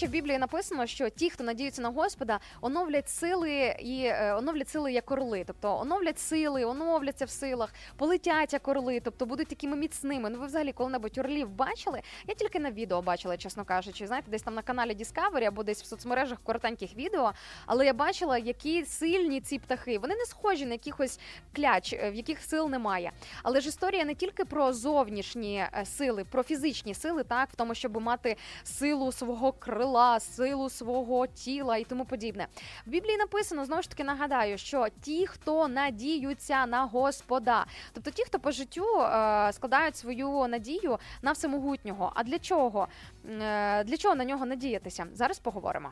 Речі, в Біблії написано, що ті, хто надіються на Господа, оновлять сили і е, оновлять сили як орли. Тобто оновлять сили, оновляться в силах, полетять як орли, тобто будуть такими міцними. Ну ви взагалі коли-небудь орлів бачили? Я тільки на відео бачила, чесно кажучи. Знаєте, десь там на каналі Discovery або десь в соцмережах коротеньких відео. Але я бачила, які сильні ці птахи. Вони не схожі на якихось кляч, е, в яких сил немає. Але ж історія не тільки про зовнішні е, сили, про фізичні сили, так в тому, щоб мати силу свого крила, силу свого тіла і тому подібне. В Біблії написано знову ж таки нагадаю, що ті, хто надіються на Господа, тобто ті, хто по життю е, складають свою надію на всемогутнього. А для чого? Е, Для чого на нього надіятися? Зараз поговоримо.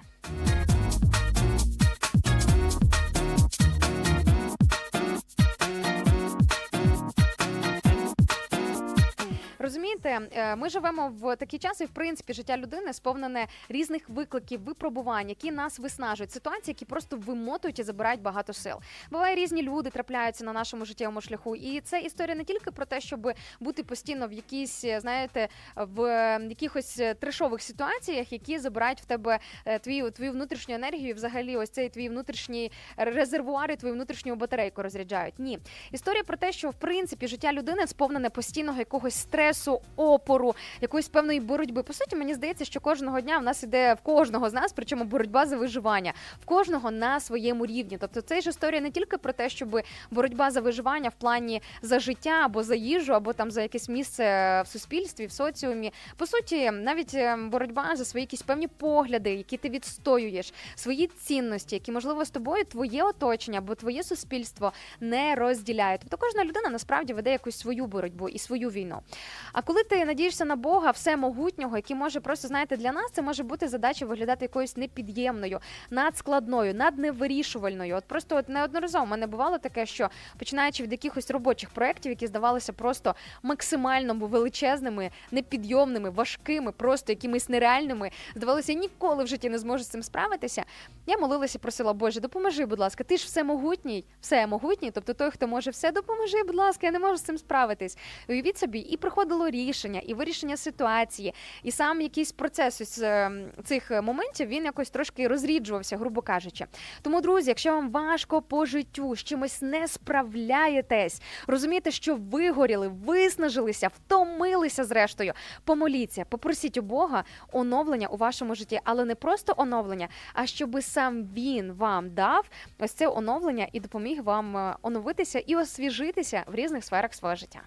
Розумієте, е, ми живемо в такі часи, в принципі, життя людини сповнене різних викликів, випробувань, які нас виснажують, ситуації, які просто вимотують і забирають багато сил. Буває різні люди трапляються на нашому життєвому шляху, і це історія не тільки про те, щоб бути постійно в якійсь, знаєте, в якихось трешових ситуаціях, які забирають в тебе е, твою твою внутрішню енергію, і взагалі, ось цей твій внутрішній резервуар і твою внутрішню батарейку розряджають. Ні, історія про те, що в принципі життя людини сповнене постійного якогось стресу, опору, якоїсь певної боротьби. По суті, мені здається, що кожного дня в нас іде в кожного з нас, причому боротьба за виживання, в кожного на своєму рівні. Тобто, це ж історія не тільки про те, щоб боротьба за виживання в плані за життя або за їжу, або там за якесь місце в суспільстві, в соціумі. По суті, навіть е, боротьба за свої якісь певні погляди, які ти відстоюєш, свої цінності, які можливо з тобою твоє оточення або твоє суспільство не розділяють. Тобто кожна людина насправді веде якусь свою боротьбу і свою війну. А коли ти надієшся на Бога, всемогутнього, який може просто знаєте, для нас це може бути задача виглядати якоюсь непід'ємною, надскладною, надневирішувальною. От просто от неодноразово мене бувало таке, що починаючи від якихось робочих проєктів, які здавалися просто максимально величезними, непідйомними, важкими, просто якимись нереальними, здавалося, я ніколи в житті не зможу з цим справитися. Я молилася, просила, Боже, допоможи, будь ласка, ти ж всемогутній, всемогутній, тобто той, хто може все, допоможи, будь ласка, я не можу з цим справитись. Уявіть собі, і приходило рішення, і вирішення ситуації, і сам якийсь процес із е, цих моментів він якось трошки розріджувався, грубо кажучи. Тому, друзі, якщо вам важко по життю з чимось не справляєтесь, розумієте, що вигоріли, виснажилися, втомилися зрештою. Помоліться, попросіть у Бога оновлення у вашому житті, але не просто оновлення, а щоби сам він вам дав ось це оновлення і допоміг вам е, оновитися і освіжитися в різних сферах свого життя.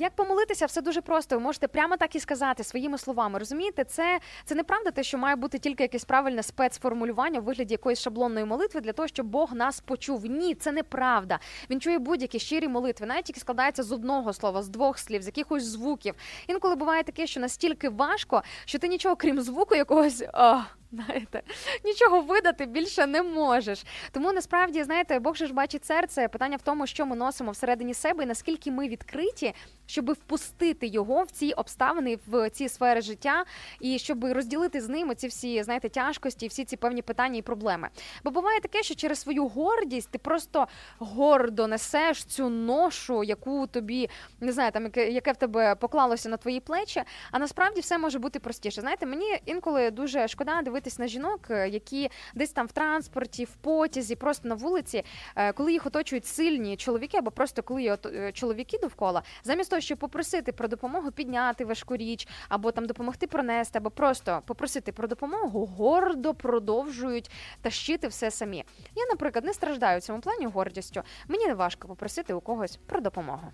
Як помолитися, все дуже просто. Ви можете прямо так і сказати своїми словами. Розумієте, це це неправда, те, що має бути тільки якесь правильне спецформулювання у вигляді якоїсь шаблонної молитви для того, щоб Бог нас почув. Ні, це неправда. Він чує будь-які щирі молитви, навіть які складаються з одного слова, з двох слів, з якихось звуків. Інколи буває таке, що настільки важко, що ти нічого крім звуку якогось. О, Знаєте, нічого видати більше не можеш. Тому насправді, знаєте, Бог же ж бачить серце. Питання в тому, що ми носимо всередині себе, і наскільки ми відкриті, щоб впустити його в ці обставини, в ці сфери життя, і щоб розділити з ними ці всі знаєте тяжкості, всі ці певні питання і проблеми. Бо буває таке, що через свою гордість ти просто гордо несеш цю ношу, яку тобі не знаю, там яке, яке в тебе поклалося на твої плечі. А насправді все може бути простіше. Знаєте, мені інколи дуже шкода дивитися дивитись на жінок, е, які десь там в транспорті, в потязі, просто на вулиці, е, коли їх оточують сильні чоловіки, або просто коли є е, чоловіки довкола, замість того, щоб попросити про допомогу підняти важку річ, або там допомогти пронести, або просто попросити про допомогу, гордо продовжують тащити все самі. Я, наприклад, не страждаю в цьому плані гордістю. Мені не важко попросити у когось про допомогу.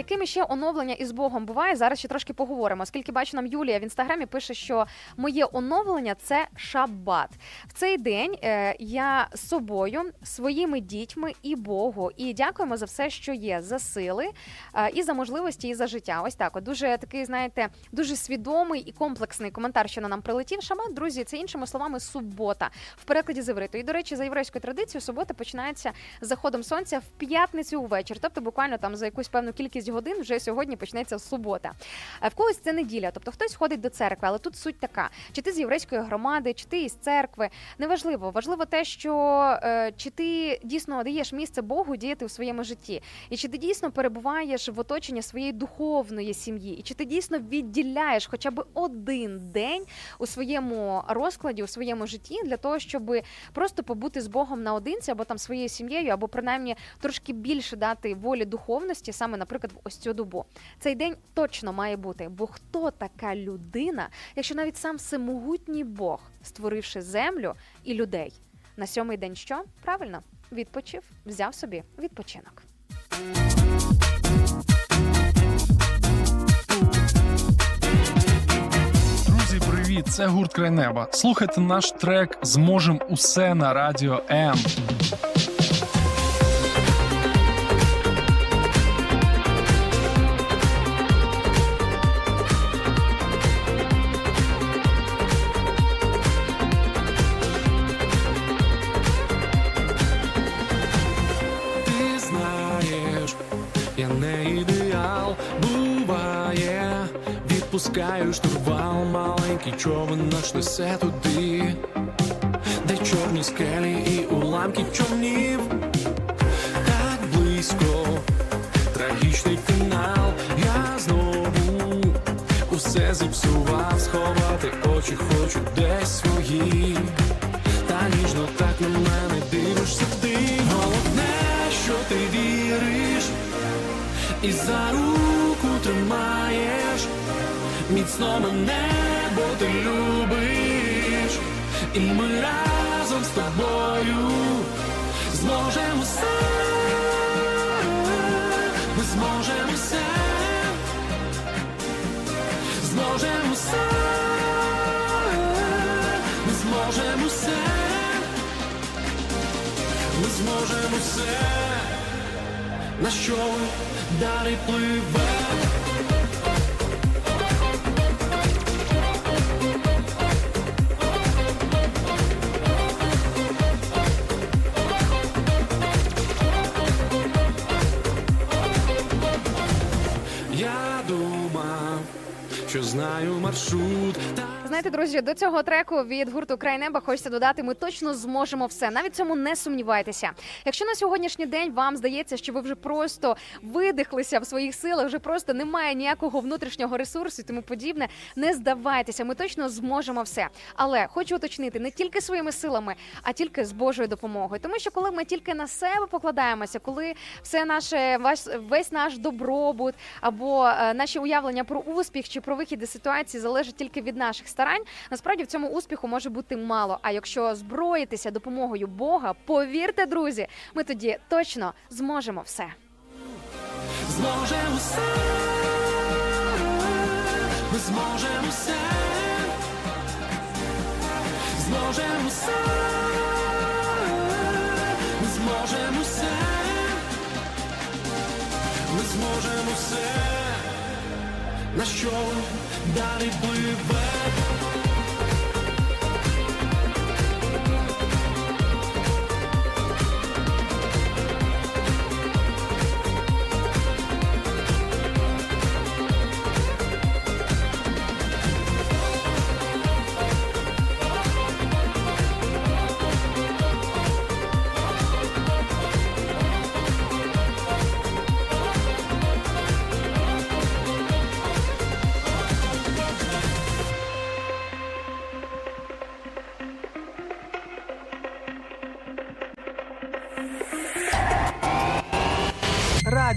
Якими ще оновлення із Богом буває, зараз ще трошки поговоримо. Оскільки бачу нам Юлія в інстаграмі пише, що моє оновлення це шабат. В цей день е, я з собою, своїми дітьми і Богу. І дякуємо за все, що є, за сили е, і за можливості, і за життя. Ось так. От дуже такий, знаєте, дуже свідомий і комплексний коментар, що на нам прилетів. Шабат, друзі, це іншими словами субота в перекладі з івриту. І до речі, за єврейською традицією субота починається з заходом сонця в п'ятницю увечір. Тобто, буквально там за якусь певну кількість годин вже сьогодні почнеться субота. А в когось це неділя, тобто хтось ходить до церкви, але тут суть така: чи ти з єврейської громади, чи ти із церкви. Неважливо, важливо те, що е, чи ти дійсно даєш місце Богу діяти в своєму житті, і чи ти дійсно перебуваєш в оточенні своєї духовної сім'ї, і чи ти дійсно відділяєш хоча б один день у своєму розкладі, у своєму житті для того, щоб просто побути з Богом наодинці або там своєю сім'єю, або принаймні трошки більше дати волі духовності, саме, наприклад, в ось цю добу. Цей день точно має бути. Бо хто така людина, якщо навіть сам всемогутній Бог, створивши землю і людей, на сьомий день що? Правильно, відпочив, взяв собі відпочинок. Друзі, привіт! Це гурт край неба. Слухайте наш трек Зможем усе на радіо М. маленький човен наш несе туди, де чорні скелі і уламки човнів, так близько, трагічний фінал, я знову усе зіпсував, сховати очі хочу десь свої. Та ніжно так на мене дивишся ти. Головне, що ти віриш. І за Міцно мене, бо ти любиш. І ми разом з тобою Зможемо все Ми зможемо все Зможемо все Ми зможемо все ми зможемо все, на що далі пливе. Знаю маршрут. Знаєте, друзі, до цього треку від гурту Край неба хочеться додати. Ми точно зможемо все. Навіть цьому не сумнівайтеся. Якщо на сьогоднішній день вам здається, що ви вже просто видихлися в своїх силах, вже просто немає ніякого внутрішнього ресурсу і тому подібне. Не здавайтеся, ми точно зможемо все. Але хочу уточнити не тільки своїми силами, а тільки з Божою допомогою. Тому що коли ми тільки на себе покладаємося, коли все наше весь наш добробут або е, наші уявлення про успіх чи про вихід із ситуації залежить тільки від наших старань. Насправді в цьому успіху може бути мало. А якщо зброїтися допомогою Бога, повірте, друзі, ми тоді точно зможемо все. зможемо все, ми зможемо все, зможемо все, ми зможемо все, ми зможемо все, на що далі пливе.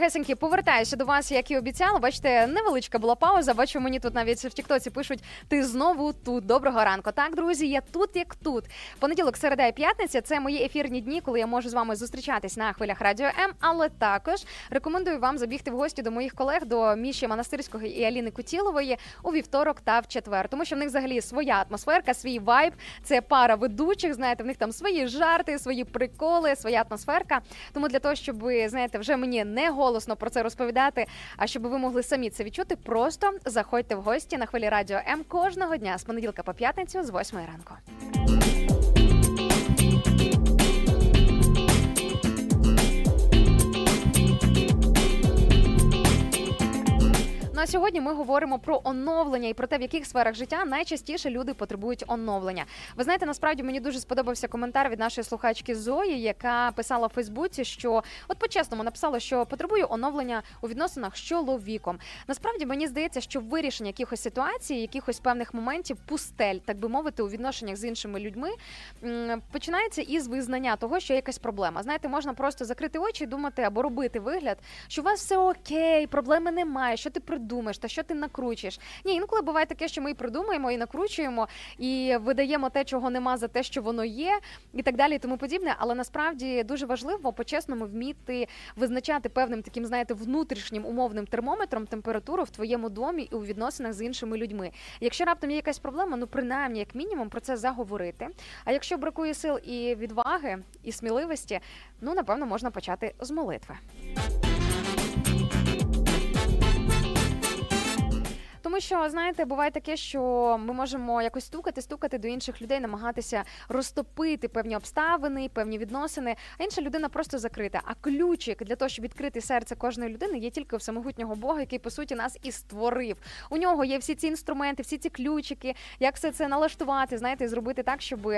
Дорогесенькі, повертаюся до вас, як і обіцяла. Бачите, невеличка була пауза. Бачу, мені тут навіть в Тіктоці пишуть: ти знову тут. Доброго ранку. Так, друзі, я тут, як тут. Понеділок, середа і п'ятниця це мої ефірні дні, коли я можу з вами зустрічатись на хвилях радіо М. Але також рекомендую вам забігти в гості до моїх колег, до Міші Монастирського і Аліни Кутілової у вівторок та в четвер. Тому що в них взагалі своя атмосферка, свій вайб. Це пара ведучих. Знаєте, в них там свої жарти, свої приколи, своя атмосферка. Тому для того, щоб знаєте, вже мені не голосно про це розповідати. А щоб ви могли самі це відчути, просто заходьте в гості на хвилі радіо М кожного дня з понеділка по п'ятницю з 8 ранку. Ну а сьогодні ми говоримо про оновлення і про те, в яких сферах життя найчастіше люди потребують оновлення. Ви знаєте, насправді мені дуже сподобався коментар від нашої слухачки Зої, яка писала в Фейсбуці, що от по-чесному написала, що потребую оновлення у відносинах з чоловіком. Насправді мені здається, що вирішення якихось ситуацій, якихось певних моментів, пустель, так би мовити, у відношеннях з іншими людьми починається із визнання того, що якась проблема. Знаєте, можна просто закрити очі і думати або робити вигляд, що у вас все окей, проблеми немає, що ти придумаєш, та що ти накручуєш. Ні, інколи буває таке, що ми і придумаємо, і накручуємо, і видаємо те, чого нема за те, що воно є, і так далі, і тому подібне. Але насправді дуже важливо по-чесному вміти визначати певним таким, знаєте, внутрішнім умовним термометром температуру в твоєму домі і у відносинах з іншими людьми. Якщо раптом є якась проблема, ну принаймні, як мінімум, про це заговорити. А якщо бракує сил і відваги, і сміливості, ну напевно можна почати з молитви. Тому що знаєте, буває таке, що ми можемо якось стукати, стукати до інших людей, намагатися розтопити певні обставини, певні відносини. А інша людина просто закрита. А ключик для того, щоб відкрити серце кожної людини, є тільки у всемогутнього Бога, який по суті нас і створив. У нього є всі ці інструменти, всі ці ключики, як все це налаштувати, знаєте, зробити так, щоб,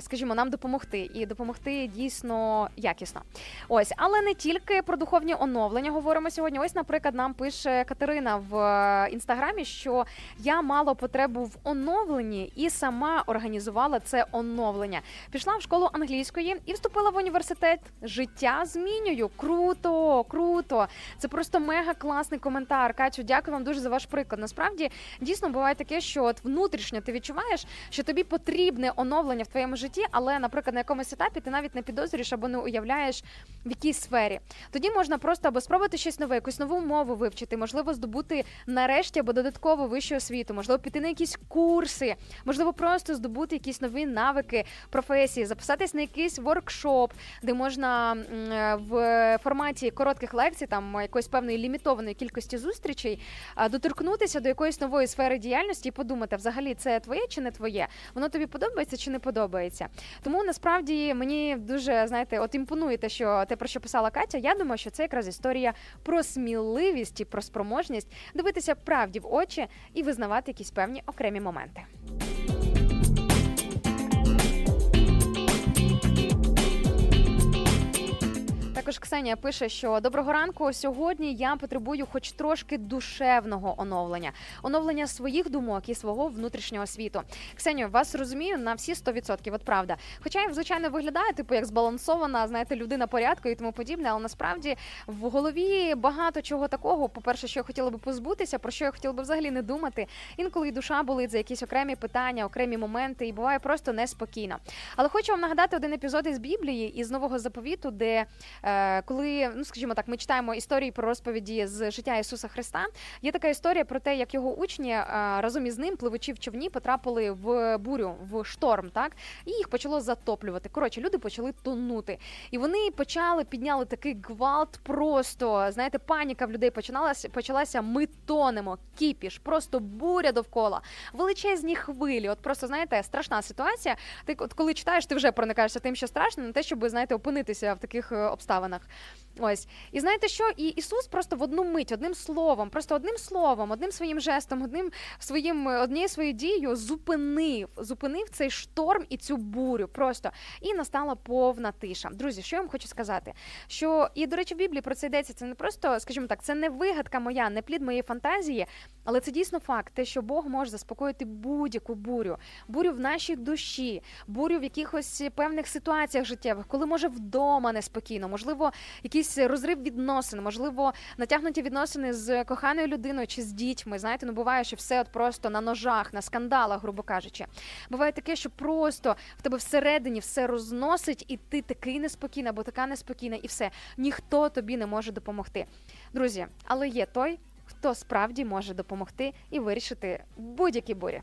скажімо, нам допомогти і допомогти дійсно якісно. Ось, але не тільки про духовні оновлення говоримо сьогодні. Ось, наприклад, нам пише Катерина в е, інстаграмі, що я мала потребу в оновленні і сама організувала це оновлення. Пішла в школу англійської і вступила в університет. Життя змінюю. Круто, круто. Це просто мега класний коментар. Катю, дякую вам дуже за ваш приклад. Насправді дійсно буває таке, що от внутрішньо ти відчуваєш, що тобі потрібне оновлення в твоєму житті, але, наприклад, на якомусь етапі ти навіть не підозрюєш або не уявляєш в якій сфері. Тоді можна просто або спробувати щось нове, якусь нову мову вивчити, можливо, здобути нарешті або додатково вищу освіту, можливо, піти на якісь курси, можливо, просто здобути якісь нові навики професії, записатись на якийсь воркшоп, де можна е, в форматі коротких лекцій, там якоїсь певної лімітованої кількості зустрічей, доторкнутися до якоїсь нової сфери діяльності і подумати, взагалі це твоє чи не твоє, воно тобі подобається чи не подобається. Тому насправді мені дуже знаєте, от імпонує те, що те, про що писала Катя. Я думаю, що це якраз історія про сміливість і про спроможність дивитися правді в очі і визнавати якісь певні окремі моменти. Також Ксенія пише, що доброго ранку. Сьогодні я потребую хоч трошки душевного оновлення, оновлення своїх думок і свого внутрішнього світу. Ксенію, вас розумію на всі 100%, От правда. Хоча я звичайно виглядаю, типу як збалансована, знаєте, людина порядку і тому подібне, але насправді в голові багато чого такого. По перше, що я хотіла би позбутися, про що я хотіла би взагалі не думати. Інколи і душа болить за якісь окремі питання, окремі моменти, і буває просто неспокійно. Але хочу вам нагадати один епізод із Біблії із нового заповіту, де е, коли, ну скажімо так, ми читаємо історії про розповіді з життя Ісуса Христа. Є така історія про те, як його учні е, разом із ним, пливучи в човні, потрапили в бурю, в шторм, так і їх почало затоплювати. Коротше, люди почали тонути, і вони почали підняли такий гвалт. Просто знаєте, паніка в людей починалася. Почалася. Ми тонемо, кіпіш, просто буря довкола, величезні хвилі. От просто знаєте, страшна ситуація. Ти от коли читаєш, ти вже проникаєшся тим, що страшно, не те, щоб знаєте, опинитися в таких е, обставинах. Обставинах. Ось і знаєте, що і Ісус просто в одну мить, одним словом, просто одним словом, одним своїм жестом, одним своїм однією своєю дією зупинив, зупинив цей шторм і цю бурю. Просто і настала повна тиша. Друзі, що я вам хочу сказати? Що і до речі, в Біблії про це йдеться. Це не просто, скажімо так, це не вигадка моя, не плід моєї фантазії, але це дійсно факт, те, що Бог може заспокоїти будь-яку бурю, бурю в нашій душі, бурю в якихось певних ситуаціях життєвих, коли може вдома неспокійно, можливо, якийсь розрив відносин, можливо, натягнуті відносини з коханою людиною чи з дітьми. Знаєте, ну буває, що все от просто на ножах, на скандалах, грубо кажучи. Буває таке, що просто в тебе всередині все розносить, і ти такий неспокійний або така неспокійна, і все ніхто тобі не може допомогти. Друзі, але є той, хто справді може допомогти і вирішити будь-які бурі.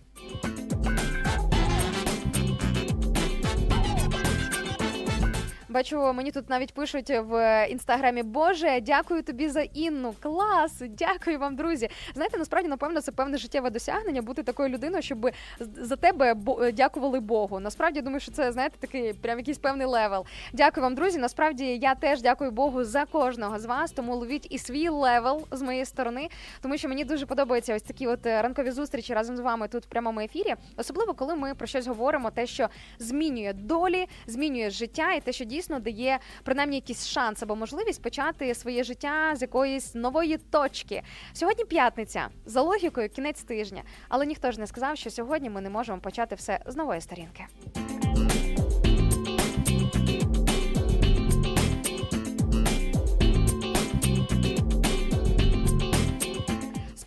Бачу, мені тут навіть пишуть в інстаграмі Боже, дякую тобі за Інну. Клас! Дякую вам, друзі. Знаєте, насправді, напевно, це певне життєве досягнення бути такою людиною, щоб за тебе дякували Богу. Насправді думаю, що це знаєте такий прям якийсь певний level. Дякую вам, друзі. Насправді я теж дякую Богу за кожного з вас. Тому ловіть і свій level з моєї сторони, тому що мені дуже подобаються ось такі от ранкові зустрічі разом з вами тут в прямому ефірі. Особливо коли ми про щось говоримо, те, що змінює долі, змінює життя, і те, що дійсно дійсно дає принаймні якийсь шанс або можливість почати своє життя з якоїсь нової точки. Сьогодні п'ятниця за логікою, кінець тижня, але ніхто ж не сказав, що сьогодні ми не можемо почати все з нової сторінки.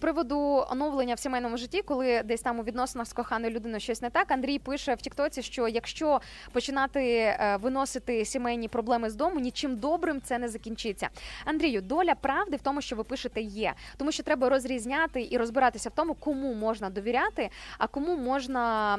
Приводу оновлення в сімейному житті, коли десь там у відносинах з коханою людиною щось не так. Андрій пише в Тіктоці, що якщо починати е, виносити сімейні проблеми з дому, нічим добрим це не закінчиться. Андрію, доля правди в тому, що ви пишете, є, тому що треба розрізняти і розбиратися в тому, кому можна довіряти, а кому можна,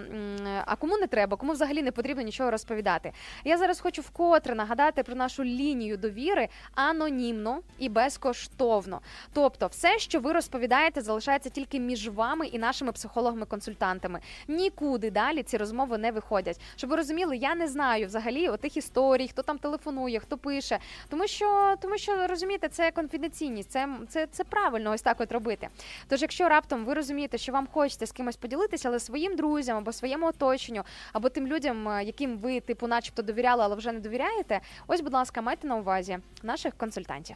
а кому не треба, кому взагалі не потрібно нічого розповідати. Я зараз хочу вкотре нагадати про нашу лінію довіри анонімно і безкоштовно. Тобто, все, що ви розповідаєте знаєте, залишається тільки між вами і нашими психологами-консультантами. Нікуди далі ці розмови не виходять. Щоб ви розуміли, я не знаю взагалі отих історій, хто там телефонує, хто пише. Тому що, тому що розумієте, це конфіденційність, це це, це правильно ось так от робити. Тож, якщо раптом ви розумієте, що вам хочеться з кимось поділитися, але своїм друзям або своєму оточенню, або тим людям, е, яким ви типу, начебто довіряли, але вже не довіряєте. Ось, будь ласка, майте на увазі наших консультантів.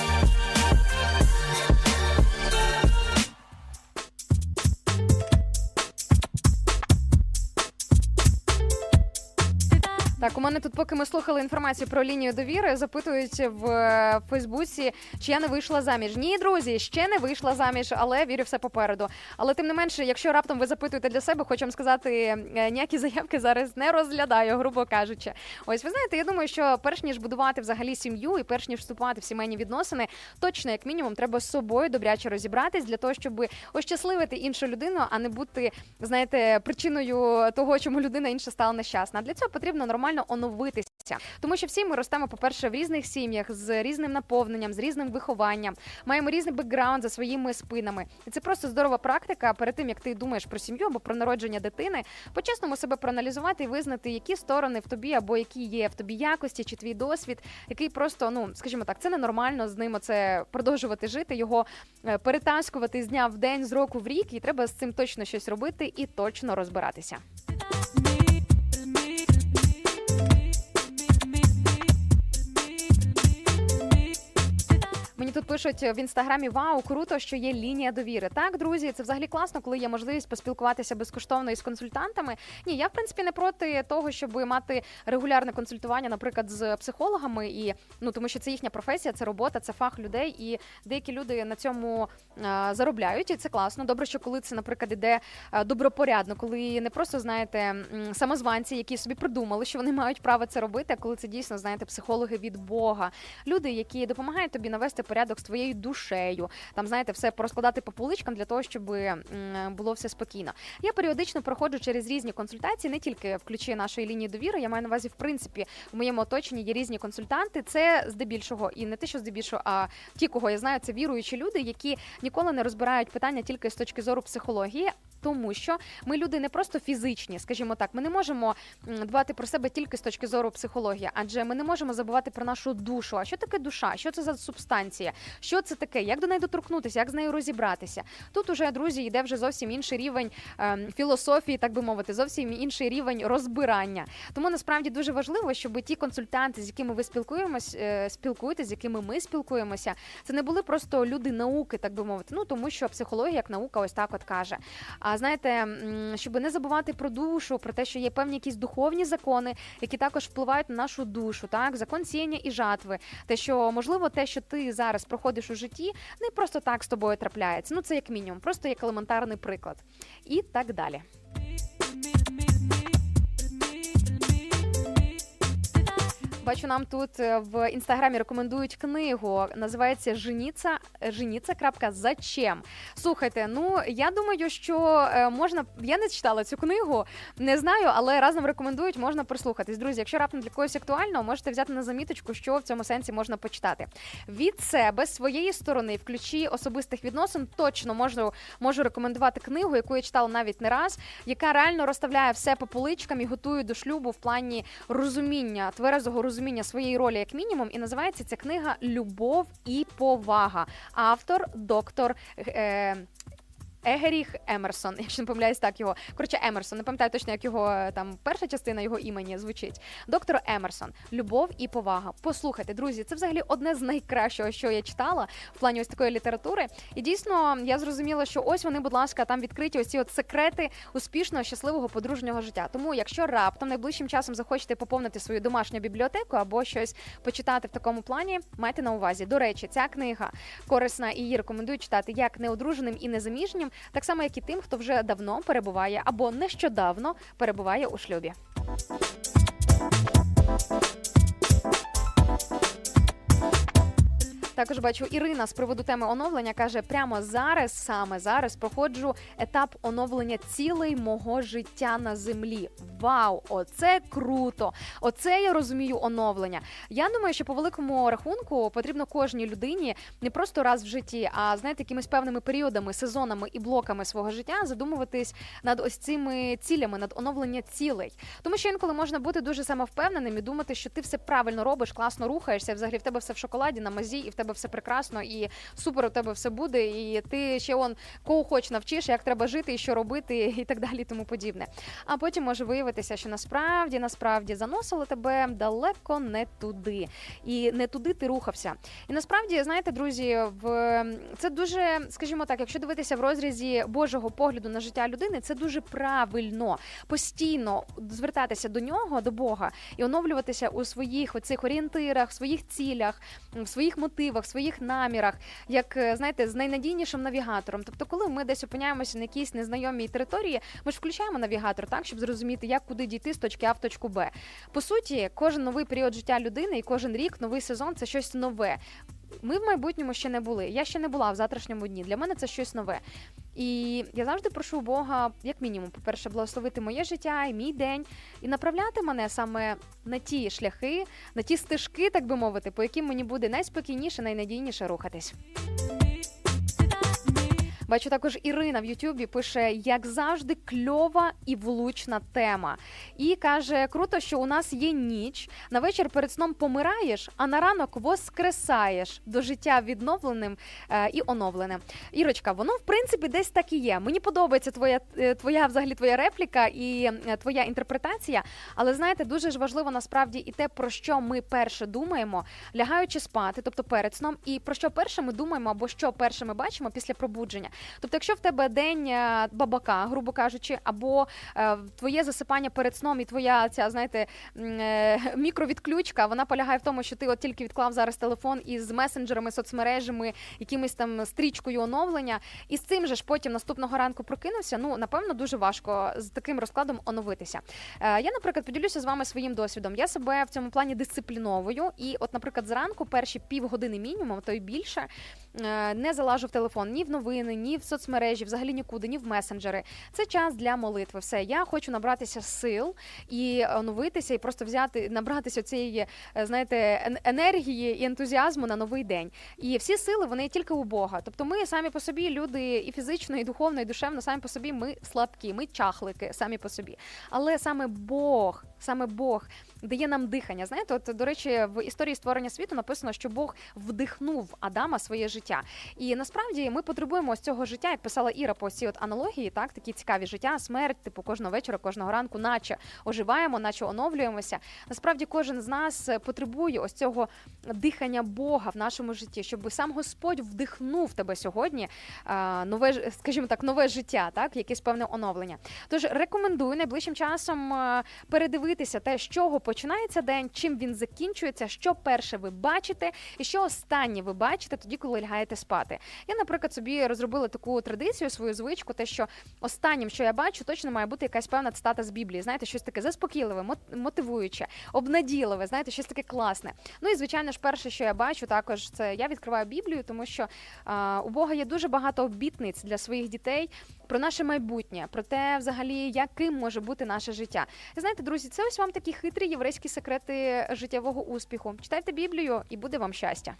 está мене тут, поки ми слухали інформацію про лінію довіри, запитують в е, Фейсбуці, чи я не вийшла заміж. Ні, друзі, ще не вийшла заміж, але вірю все попереду. Але тим не менше, якщо раптом ви запитуєте для себе, хочу вам сказати, е, ніякі заявки зараз не розглядаю, грубо кажучи. Ось ви знаєте, я думаю, що перш ніж будувати взагалі сім'ю і перш ніж вступати в сімейні відносини, точно як мінімум треба з собою добряче розібратись для того, щоб ощасливити іншу людину, а не бути, знаєте, причиною того, чому людина інша стала нещасна. Для цього потрібно нормально оновитися, тому що всі ми ростемо, по перше, в різних сім'ях з різним наповненням, з різним вихованням, маємо різний бекграунд за своїми спинами, і це просто здорова практика. Перед тим як ти думаєш про сім'ю або про народження дитини, по-чесному себе проаналізувати і визнати, які сторони в тобі або які є в тобі якості чи твій досвід, який просто ну скажімо так, це ненормально з ним це продовжувати жити, його е, перетаскувати з дня в день, з року в рік, і треба з цим точно щось робити і точно розбиратися. Мені тут пишуть в інстаграмі: Вау, круто, що є лінія довіри. Так, друзі, це взагалі класно, коли є можливість поспілкуватися безкоштовно із консультантами. Ні, я в принципі не проти того, щоб мати регулярне консультування, наприклад, з психологами, і ну тому, що це їхня професія, це робота, це фах людей, і деякі люди на цьому а, заробляють, і це класно. Добре, що коли це, наприклад, іде добропорядно, коли не просто знаєте самозванці, які собі придумали, що вони мають право це робити, а коли це дійсно знаєте психологи від Бога, люди, які допомагають тобі навести порядок з твоєю душею, там знаєте, все порозкладати по поличкам для того, щоб було все спокійно. Я періодично проходжу через різні консультації, не тільки в ключі нашої лінії довіри. Я маю на увазі, в принципі, в моєму оточенні є різні консультанти. Це здебільшого, і не те, що здебільшого, а ті, кого я знаю, це віруючі люди, які ніколи не розбирають питання тільки з точки зору психології. Тому що ми люди не просто фізичні, скажімо так, ми не можемо дбати про себе тільки з точки зору психології, адже ми не можемо забувати про нашу душу. А що таке душа? Що це за субстанція? Що це таке? Як до неї доторкнутися? Як з нею розібратися? Тут уже друзі йде вже зовсім інший рівень ем, філософії, так би мовити, зовсім інший рівень розбирання. Тому насправді дуже важливо, щоб ті консультанти, з якими ви спілкуємось, е, спілкуєтесь, з якими ми спілкуємося, це не були просто люди науки, так би мовити. Ну тому що психологія як наука, ось так от каже. А знаєте, щоб не забувати про душу, про те, що є певні якісь духовні закони, які також впливають на нашу душу, так закон сіяння і жатви. Те, що можливо, те, що ти зараз проходиш у житті, не просто так з тобою трапляється. Ну це як мінімум, просто як елементарний приклад, і так далі. Бачу, нам тут е, в інстаграмі рекомендують книгу. Називається Женіться Женіться.зачем. Слухайте, ну я думаю, що е, можна. Я не читала цю книгу, не знаю, але разом рекомендують, можна прислухатись. Друзі, якщо раптом для когось актуально, можете взяти на заміточку, що в цьому сенсі можна почитати. Від себе своєї сторони, в ключі особистих відносин, точно можу можу рекомендувати книгу, яку я читала навіть не раз, яка реально розставляє все по поличкам і готує до шлюбу в плані розуміння, тверезого розуміння своєї ролі як мінімум. І називається ця книга Любов і повага. Автор доктор. Е, Егеріх Емерсон, якщо не помиляюсь, так його коротше Емерсон. Не пам'ятаю точно, як його е, там перша частина його імені звучить. Доктор Емерсон, любов і повага. Послухайте, друзі, це взагалі одне з найкращого, що я читала в плані ось такої літератури. І дійсно я зрозуміла, що ось вони, будь ласка, там відкриті ось ці от секрети успішного щасливого подружнього життя. Тому, якщо раптом найближчим часом захочете поповнити свою домашню бібліотеку або щось почитати в такому плані, майте на увазі. До речі, ця книга корисна і її рекомендую читати як неодруженим і незаміжнім, так само як і тим, хто вже давно перебуває або нещодавно перебуває у шлюбі. Також бачу Ірина з приводу теми оновлення каже: прямо зараз, саме зараз, проходжу етап оновлення цілей мого життя на землі. Вау, оце круто! Оце я розумію оновлення. Я думаю, що по великому рахунку потрібно кожній людині не просто раз в житті, а знаєте, якимись певними періодами, сезонами і блоками свого життя задумуватись над ось цими цілями, над оновлення цілей. Тому що інколи можна бути дуже самовпевненим і думати, що ти все правильно робиш, класно рухаєшся. Взагалі в тебе все в шоколаді на мазі, і в тебе все прекрасно, і супер у тебе все буде. І ти ще он кого хоч навчиш, як треба жити і що робити, і так далі, і тому подібне. А потім може виявитися, що насправді насправді заносило тебе далеко не туди, і не туди ти рухався. І насправді, знаєте, друзі, в це дуже, скажімо так, якщо дивитися в розрізі Божого погляду на життя людини, це дуже правильно постійно звертатися до нього, до Бога, і оновлюватися у своїх оцих орієнтирах, своїх цілях, в своїх мотивах, в своїх намірах, як е, знаєте, з найнадійнішим навігатором. Тобто, коли ми десь опиняємося на якійсь незнайомій території, ми ж включаємо навігатор так, щоб зрозуміти, як куди дійти з точки А в точку Б. По суті, кожен новий період життя людини і кожен рік, новий сезон це щось нове. Ми в майбутньому ще не були. Я ще не була в завтрашньому дні. Для мене це щось нове. І я завжди прошу Бога, як мінімум, по-перше, благословити моє життя і мій день і направляти мене саме на ті шляхи, на ті стежки, так би мовити, по яким мені буде найспокійніше, найнадійніше рухатись. Бачу також Ірина в Ютубі пише, як завжди, кльова і влучна тема. І каже: круто, що у нас є ніч. На вечір перед сном помираєш, а на ранок воскресаєш до життя відновленим е, і оновленим. Ірочка, воно в принципі десь так і є. Мені подобається твоя е, твоя взагалі твоя репліка і е, твоя інтерпретація. Але знаєте, дуже ж важливо насправді і те, про що ми перше думаємо, лягаючи спати, тобто перед сном, і про що перше ми думаємо, або що перше ми бачимо після пробудження. Тобто, якщо в тебе день е, бабака, грубо кажучи, або е, твоє засипання перед сном і твоя ця, знаєте, е, мікровідключка, вона полягає в тому, що ти от тільки відклав зараз телефон із месенджерами, соцмережами, якимись там стрічкою оновлення, і з цим же ж потім наступного ранку прокинувся. Ну напевно, дуже важко з таким розкладом оновитися. Я, наприклад, поділюся з вами своїм досвідом. Я себе в цьому плані дисципліновую, і, от, наприклад, зранку перші півгодини мінімум, то й більше. Не залажу в телефон ні в новини, ні в соцмережі, взагалі нікуди, ні в месенджери. Це час для молитви. Все, я хочу набратися сил і оновитися, і просто взяти, набратися цієї, е, знаєте, енергії і ентузіазму на новий день. І всі сили вони тільки у Бога. Тобто, ми самі по собі, люди і фізично, і духовно, і душевно, самі по собі ми слабкі, ми чахлики самі по собі. Але саме Бог, саме Бог дає нам дихання. Знаєте, от до речі, в історії створення світу написано, що Бог вдихнув Адама своє життя. І насправді ми потребуємо ось цього життя, як писала Іра по цій от аналогії, так такі цікаві життя, смерть, типу кожного вечора, кожного ранку, наче оживаємо, наче оновлюємося. Насправді, кожен з нас потребує ось цього дихання Бога в нашому житті, щоб сам Господь вдихнув тебе сьогодні. Нове скажімо так, нове життя, так якесь певне оновлення. Тож рекомендую найближчим часом передивитися те, з чого починається день, чим він закінчується, що перше ви бачите, і що останнє ви бачите тоді, коли лягаєте спати. Я, наприклад, собі розробила таку традицію, свою звичку, те, що останнім, що я бачу, точно має бути якась певна цитата з Біблії. Знаєте, щось таке заспокійливе, мотивуюче, обнадійливе, знаєте, щось таке класне. Ну і звичайно ж, перше, що я бачу, також це я відкриваю Біблію, тому що а, у Бога є дуже багато обітниць для своїх дітей про наше майбутнє, про те, взагалі, яким може бути наше життя. Знаєте, друзі, це ось вам такі хитрі єврейські секрети життєвого успіху. Читайте Біблію, і буде вам щастя.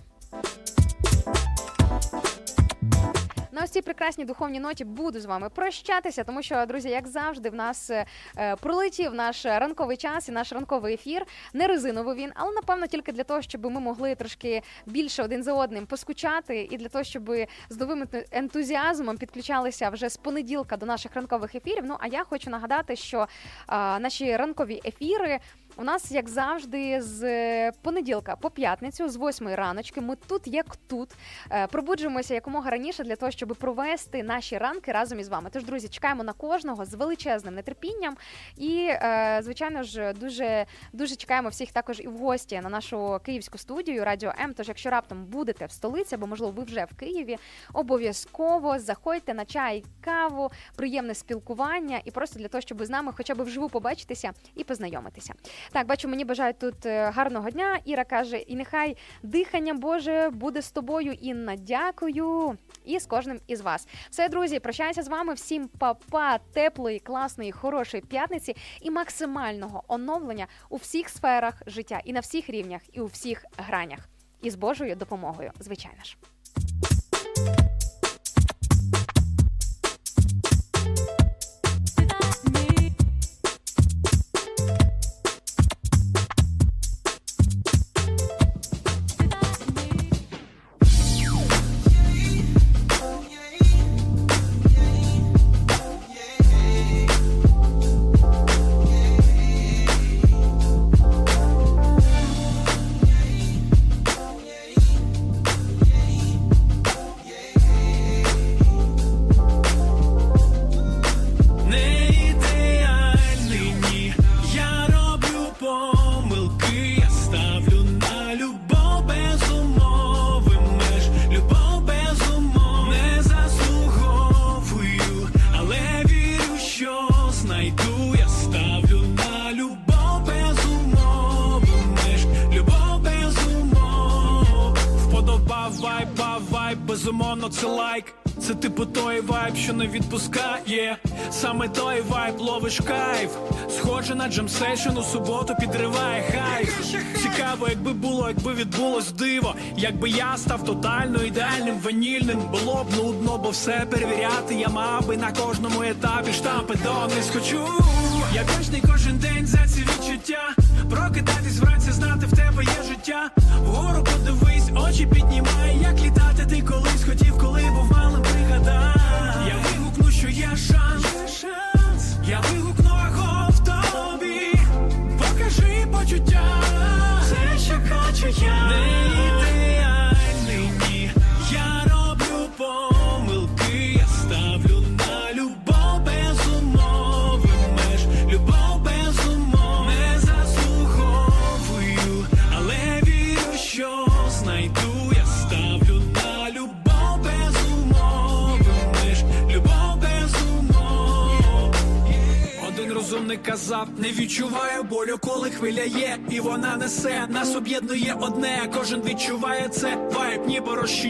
На ось цій прекрасній духовній ноті буду з вами прощатися, тому що, друзі, як завжди, в нас е, пролетів наш ранковий час і наш ранковий ефір. Не резиновий він, але напевно тільки для того, щоб ми могли трошки більше один за одним поскучати, і для того, щоб з новим ентузіазмом підключалися вже з понеділка до наших ранкових ефірів. Ну а я хочу нагадати, що а, наші ранкові ефіри. У нас, як завжди, з понеділка по п'ятницю, з восьмої раночки, ми тут, як тут, е, пробуджуємося якомога раніше для того, щоб провести наші ранки разом із вами. Тож, друзі, чекаємо на кожного з величезним нетерпінням. І, е, звичайно ж, дуже дуже чекаємо всіх також і в гості на нашу київську студію Радіо М. Тож, якщо раптом будете в столиці, або можливо ви вже в Києві, обов'язково заходьте на чай, каву, приємне спілкування і просто для того, щоб з нами, хоча б вживу побачитися і познайомитися. Так, бачу, мені бажають тут е, гарного дня. Іра каже: і нехай дихання Боже буде з тобою, Інна. Дякую. І з кожним із вас. Все, друзі, прощаюся з вами. Всім папа, теплої, класної, хорошої п'ятниці і максимального оновлення у всіх сферах життя і на всіх рівнях, і у всіх гранях. І з Божою допомогою, звичайно ж. якби я став тотально ідеальним, ванільним було б нудно, бо все перевіряти. Я мав би на кожному етапі штампи до не схочу. Я кожний кожен день за не відчуває болю, коли хвиля є, і вона несе нас об'єднує одне. Кожен відчуває це, вайб ніби розчиняє